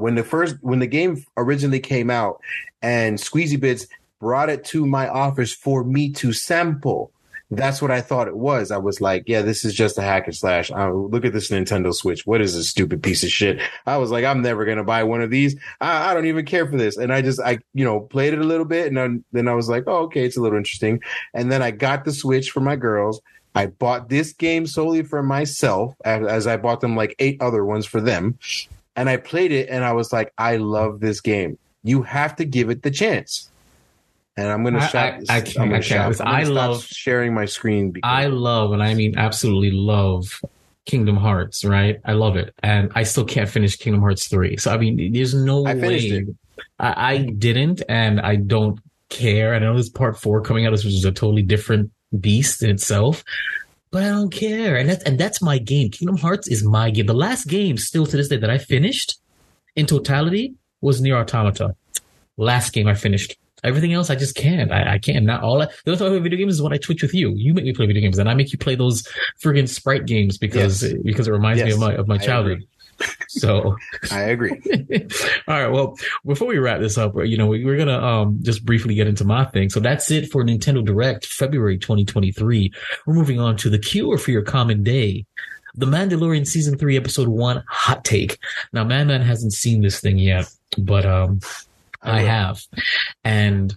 when the first when the game originally came out, and Squeezy Bits brought it to my office for me to sample, that's what I thought it was. I was like, yeah, this is just a hack and slash. Uh, look at this Nintendo Switch. What is this stupid piece of shit? I was like, I'm never gonna buy one of these. I, I don't even care for this. And I just, I, you know, played it a little bit, and then, then I was like, oh, okay, it's a little interesting. And then I got the Switch for my girls. I bought this game solely for myself, as, as I bought them like eight other ones for them. And I played it, and I was like, I love this game. You have to give it the chance. And I'm gonna I- shout. I- I can't- I'm gonna can't. shout. I'm gonna I stop love- sharing my screen. Because I love, and I mean absolutely love Kingdom Hearts, right? I love it. And I still can't finish Kingdom Hearts 3. So, I mean, there's no I way. I, I didn't, and I don't care. I know there's part four coming out, which is a totally different beast in itself. But I don't care. And that's, and that's my game. Kingdom Hearts is my game. The last game still to this day that I finished in totality was NieR Automata. Last game I finished. Everything else I just can't. I, I can't. Not all. I, the only time I play video games is when I twitch with you. You make me play video games, and I make you play those friggin' sprite games because Yes. because it reminds me of my of my I childhood. So, I agree. all right. Well, before we wrap this up, you know, we, we're gonna um just briefly get into my thing. So that's it for Nintendo Direct, February 2023. We're moving on to the cure for your common day. The Mandalorian season three, episode one, hot take. Now, Man Man hasn't seen this thing yet, but um, I, have, and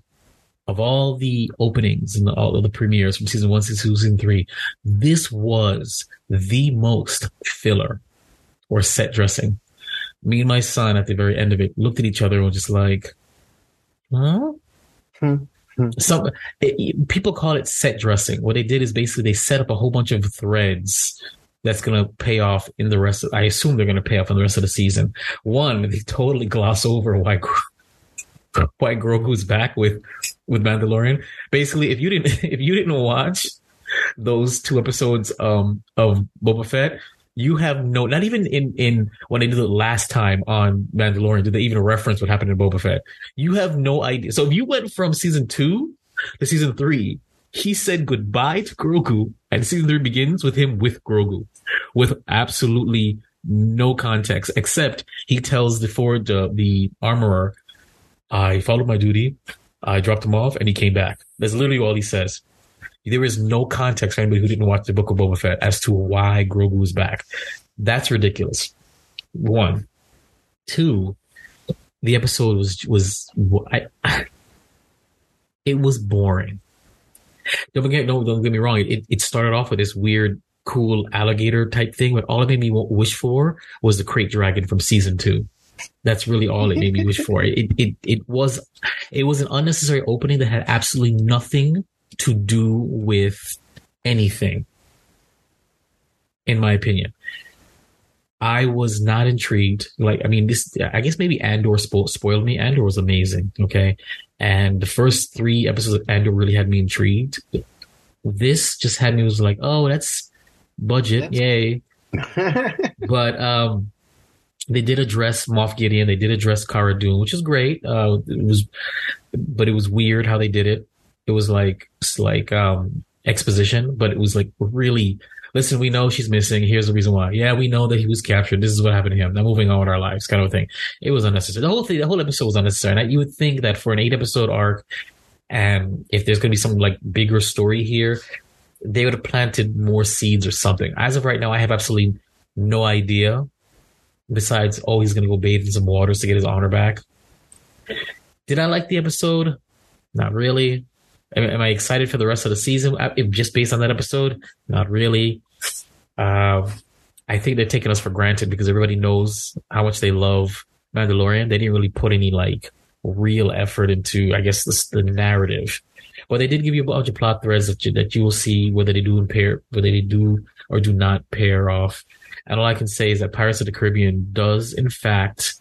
of all the openings and all of the premieres from season one, season two, season three, this was the most filler or set dressing. Me and my son at the very end of it looked at each other and were just like, huh? Some it, people call it set dressing. What they did is basically they set up a whole bunch of threads that's going to pay off in the rest. Of, I assume they're going to pay off in the rest of the season. One, they totally gloss over why why Grogu's back with with Mandalorian. Basically, if you didn't if you didn't watch those two episodes um of Boba Fett, you have no not even in in when they did it last time on Mandalorian did they even reference what happened in Boba Fett. You have no idea. So if you went from season two to season three, he said goodbye to Grogu, and season three begins with him with Grogu, with absolutely no context except he tells the Ford uh, the armorer, "I followed my duty, I dropped him off, and he came back." That's literally all he says. There is no context for anybody who didn't watch the Book of Boba Fett as to why Grogu was back. That's ridiculous. One, two. The episode was was I, it was boring. Don't forget, no, don't get me wrong. It it started off with this weird, cool alligator type thing, but all it made me wish for was the krayt dragon from season two. That's really all it made me wish for. It it it was it was an unnecessary opening that had absolutely nothing to do with anything, in my opinion. I was not intrigued. Like, I mean, this, I guess maybe Andor spo- spoiled me. Andor was amazing. Okay. And the first three episodes of Andor really had me intrigued. This just had me was like, oh, that's budget. Yay. but, um, they did address Moff Gideon. They did address Cara Dune, which is great. Uh, it was, but it was weird how they did it. It was like, like, um, exposition, but it was like really, listen, we know she's missing. Here's the reason why. Yeah, we know that he was captured. This is what happened to him. Now moving on with our lives, kind of thing. It was unnecessary. The whole thing, the whole episode was unnecessary. And you would think that for an eight episode arc, and if there's going to be some like bigger story here, they would have planted more seeds or something. As of right now, I have absolutely no idea. Besides, oh, he's going to go bathe in some waters to get his honor back. Did I like the episode? Not really. Am, am I excited for the rest of the season? Uh, If just based on that episode, not really. Uh, I think they're taking us for granted because everybody knows how much they love Mandalorian. They didn't really put any like real effort into, I guess, the, the narrative. But they did give you a bunch of plot threads that you, that you will see whether they do pair, whether they do or do not pair off. And all I can say is that Pirates of the Caribbean does, in fact,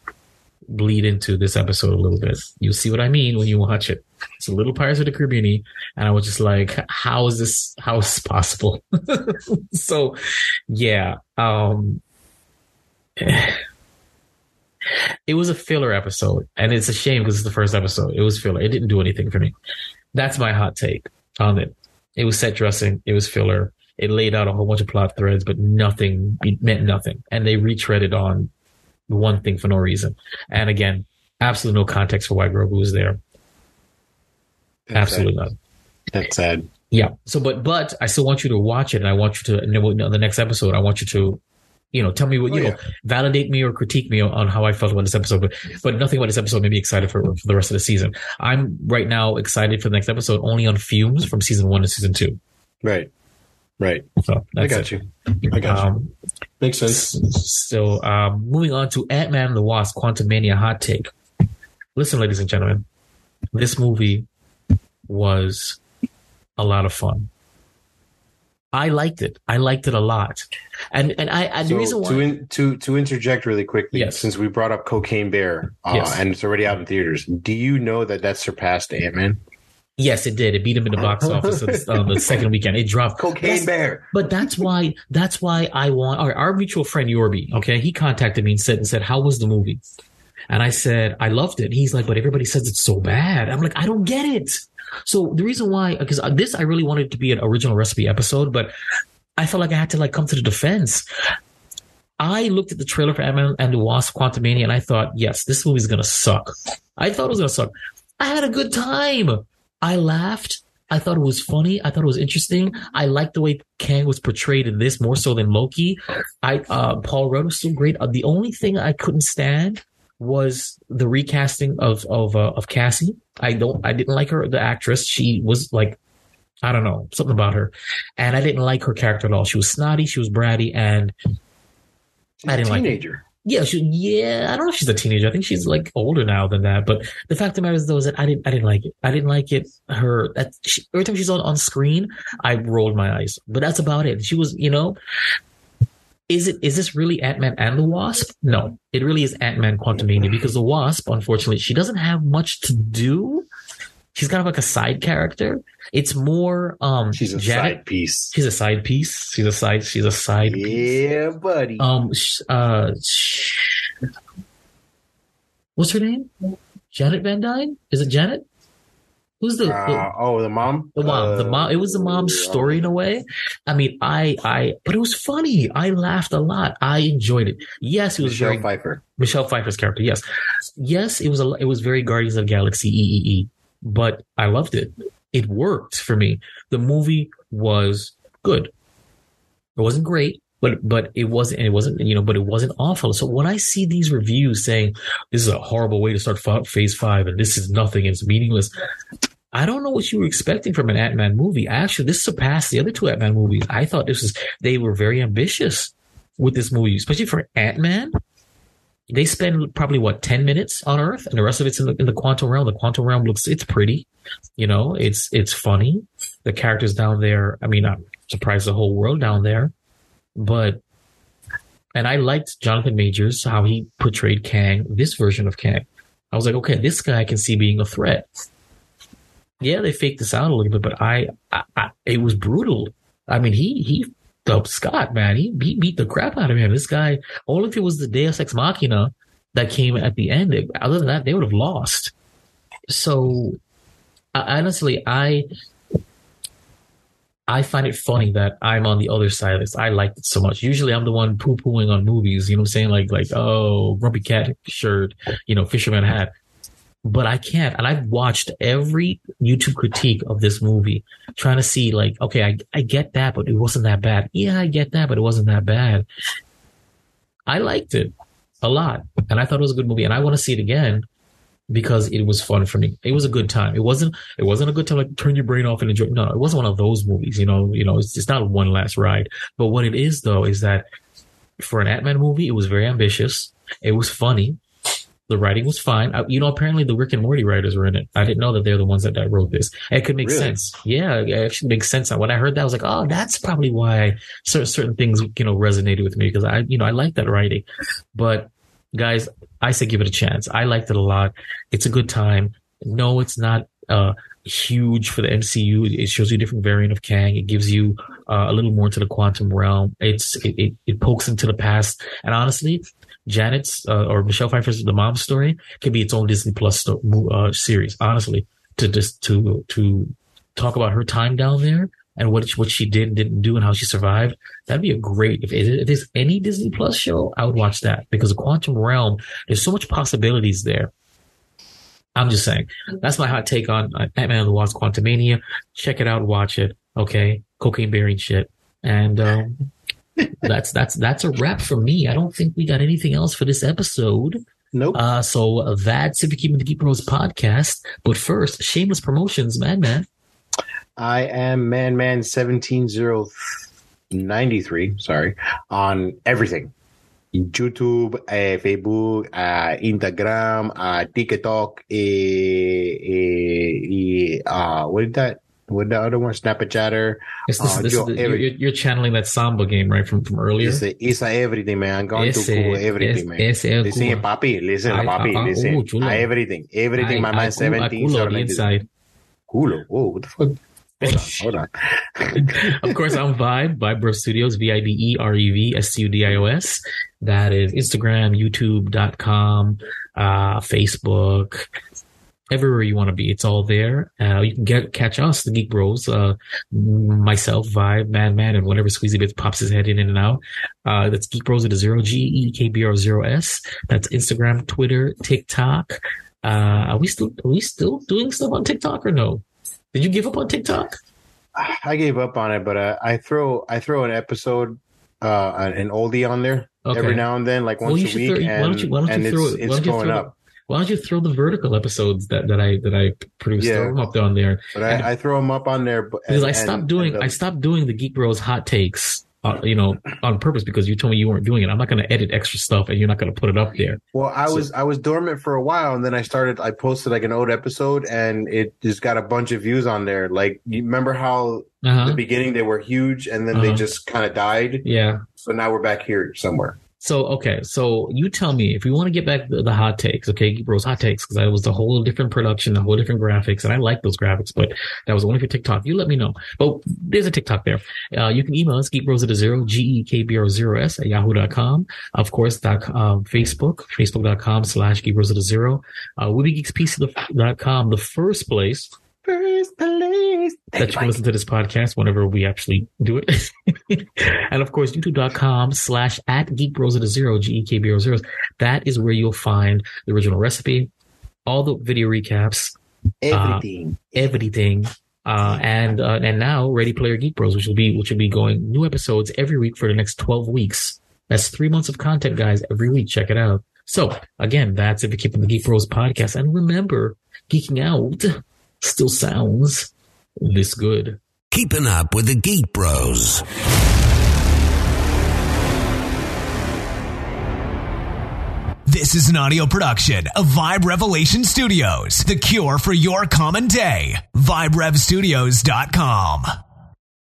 bleed into this episode a little bit. You'll see what I mean when you watch it. It's a little Pirates of the Caribbean, and I was just like, how is this? How is this possible? so, yeah, um, it was a filler episode, and it's a shame because it's the first episode. It was filler. It didn't do anything for me. That's my hot take on it. It was set dressing. It was filler. It laid out a whole bunch of plot threads, but nothing. It meant nothing, and they retreaded on one thing for no reason. And again, absolutely no context for why Grogu was there. That's absolutely sad. none. That's sad. Yeah. So, but but I still want you to watch it, and I want you to. And then the next episode, I want you to, you know, tell me what Oh, you know, validate me or critique me on, how I felt about this episode. But but nothing about this episode made me excited for for the rest of the season. I'm right now excited for the next episode only on fumes from season one to season two. Right. Right. So I got it. you. I got you. Um, Makes sense. So, um, moving on to Ant Man and the Wasp: Quantumania hot take. Listen, ladies and gentlemen, this movie was a lot of fun. I liked it. I liked it a lot, and and I and the So reason why to in, to to interject really quickly, Yes. since we brought up Cocaine Bear, uh, Yes. and it's already out in theaters. Do you know that that surpassed Ant Man? yes, it did. It beat him in the box office on the second weekend. It dropped. Cocaine That's- Bear. But that's why that's why I want our, our mutual friend Yorby. Okay, he contacted me and said and said, "How was the movie?" And I said, "I loved it." He's like, "But everybody says it's so bad." I'm like, "I don't get it." So the reason why, because this I really wanted to be an original recipe episode, but I felt like I had to like come to the defense. I looked at the trailer for Ant-Man and the Wasp: Quantumania, and I thought, yes, this movie's gonna suck. I thought it was gonna suck. I had a good time. I laughed. I thought it was funny. I thought it was interesting. I liked the way Kang was portrayed in this more so than Loki. I uh, Paul Rudd was still great. Uh, the only thing I couldn't stand was the recasting of of uh, of Cassie. I don't. I didn't like her, the actress. She was like, I don't know, something about her, and I didn't like her character at all. She was snotty. She was bratty, and She's I didn't a like it. teenager. yeah, she, yeah. I don't know if she's a teenager. I think she's like older now than that. But the fact of the matter is, though, is that I didn't, I didn't like it. I didn't like it. Her that she, every time she's on on screen, I rolled my eyes. But that's about it. She was, you know, is it is this really Ant Man and the Wasp? No, it really is Ant Man Quantumania because the Wasp, unfortunately, she doesn't have much to do. She's kind of like a side character. It's more um She's a Janet- side piece. She's a side piece. She's a side. She's a side. piece. Yeah, buddy. Um, sh- uh, sh- what's her name? Janet Van Dyne? Is it Janet? Who's the Uh, oh, the mom. the mom? the mom. It was the mom's Uh, story in a way. I mean, I, I, but it was funny. I laughed a lot. I enjoyed it. Yes, it was Michelle very Pfeiffer. Michelle Pfeiffer's character. Yes, yes, it was a. It was very Guardians of the Galaxy EEE, but I loved it. It worked for me. The movie was good. It wasn't great, but but it wasn't. It wasn't you know, but it wasn't awful. So when I see these reviews saying this is a horrible way to start Phase Five and this is nothing, it's meaningless. I don't know what you were expecting from an Ant Man movie. Actually, this surpassed the other two Ant Man movies. I thought this was they were very ambitious with this movie, especially for Ant Man they spend probably what 10 minutes on earth and the rest of it's in the, in the quantum realm the quantum realm looks it's pretty you know it's it's funny the characters down there i mean i'm surprised the whole world down there but and i liked jonathan majors how he portrayed kang this version of kang. I was like okay this guy I can see being a threat. Yeah they faked this out a little bit but i, I, I it was brutal. I mean he he the Scott, man, he, he beat the crap out of him. This guy, all if it was the Deus Ex Machina that came at the end, other than that, they would have lost. So, I, honestly, I I find it funny that I'm on the other side of this. I liked it so much. Usually, I'm the one poo pooing on movies. You know what I'm saying? Like, like, oh, Grumpy Cat shirt, you know, Fisherman hat. But I can't. And I've watched every YouTube critique of this movie, trying to see, like, okay, I, I get that, but it wasn't that bad. Yeah, I get that, but it wasn't that bad. I liked it a lot, and I thought it was a good movie, and I want to see it again because it was fun for me. It was a good time. It wasn't. It wasn't a good time like turn your brain off and enjoy. No, it wasn't one of those movies. You know. You know. It's, it's not one last ride. But what it is though is that for an Ant Man movie, it was very ambitious. It was funny. The writing was fine. I, you know, apparently the Rick and Morty writers were in it. I didn't know that they're the ones that, that wrote this. It could make Really? sense. Yeah, it actually makes sense. When I heard that, I was like, oh, that's probably why certain, certain things, you know, resonated with me because I, you know, I like that writing. But guys, I say give it a chance. I liked it a lot. It's a good time. No, it's not, uh, huge for the MCU. It shows you a different variant of Kang. It gives you uh, a little more into the quantum realm. It's it, it, it pokes into the past. And honestly, Janet's uh, or Michelle Pfeiffer's The Mom Story could be its own Disney Plus uh, series. Honestly, to just to to talk about her time down there and what what she did and didn't do and how she survived. That'd be a great if, if there's any Disney Plus show, I would watch that because the quantum realm. There's so much possibilities there. I'm just saying. That's my hot take on uh, Ant-Man and the Wasp: Quantumania. Check it out, watch it. Okay, cocaine bearing shit, and um, that's that's that's a wrap for me. I don't think we got anything else for this episode. Nope. Uh, so that's if you keep in the Geek Bros podcast. But first, shameless promotions, man, man. I am Man Man seventeen zero ninety three. Sorry on everything. YouTube, uh, Facebook, uh, Instagram, uh, TikTok, uh, what is that? What the other one? Snapchatter. This, this, Uh, this yo, the, every- you're, you're channeling that Samba game, right, from from earlier. It's a, it's a everything, man. I'm going Ese- to Cuba, everything, man. ese- listen, Cuba. papi. Listen, Ay, papi. listen. everything. Everything, Ay, my man. cu- 17, ay, culo, so 92. inside. Culo. Whoa, what the fuck? Hold on, hold on. of course, I'm Vibe, Vibe Bro Studios, V I B E R E V S T U D I O S. That is Instagram, YouTube.com, uh, Facebook, everywhere you want to be. It's all there. Uh, you can get catch us, the Geek Bros, uh, myself, Vibe, Man Man, and whenever Squeezy Bits pops his head in and out. Uh, that's Geek Bros at a zero, G E K B R zero S. That's Instagram, Twitter, TikTok. Uh, are we still, are we still doing stuff on TikTok or no? Did you give up on TikTok? I gave up on it, but uh, I throw I throw an episode, uh, an oldie on there Okay. every now and then, like once you a week, throw- why don't you- why don't you throw it's, it- why it's don't you going throw up. Why don't you throw the vertical episodes that, that I that I produced? Yeah. Throw them up there on there. But I, I throw them up on there. Because and- I stopped and- doing and the- I stopped doing the Geek Bros hot takes, uh, you know, on purpose because you told me you weren't doing it. I'm not going to edit extra stuff and you're not going to put it up there. Well, I So- was I was dormant for a while, and then I started. I posted like an old episode, and it just got a bunch of views on there. Like, you remember how Uh-huh. the beginning they were huge, and then they Uh-huh. just kind of died. Yeah. So now we're back here somewhere. So okay, so you tell me if we want to get back to the hot takes, okay, Bros hot takes, because that was a whole different production, a whole different graphics, and I like those graphics, but that was only for TikTok. You let me know. But there's a TikTok there. Uh, you can email us geekbros at a zero, G E K B R zero S at yahoo.com. Of course, dot, um, Facebook, facebook.com slash geekbros at a zero. Uh, WoodyGeeksPC.com, the first place First place. that you can listen to this podcast whenever we actually do it. and of course, youtube.com slash at Geek Bros at a zero, G E K B R zeros. That is where you'll find the original recipe, all the video recaps, Everything. uh, everything. Uh, and, uh, and now Ready Player Geek Bros, which will be, which will be going new episodes every week for the next 12 weeks. That's three months of content, guys, every week. Check it out. So again, that's if you're keeping the Geek Bros podcast. And remember, geeking out still sounds this good. Keeping up with the Geek Bros. This is an audio production of Vibe Revelation Studios, the cure for your common day. VibeRevStudios.com.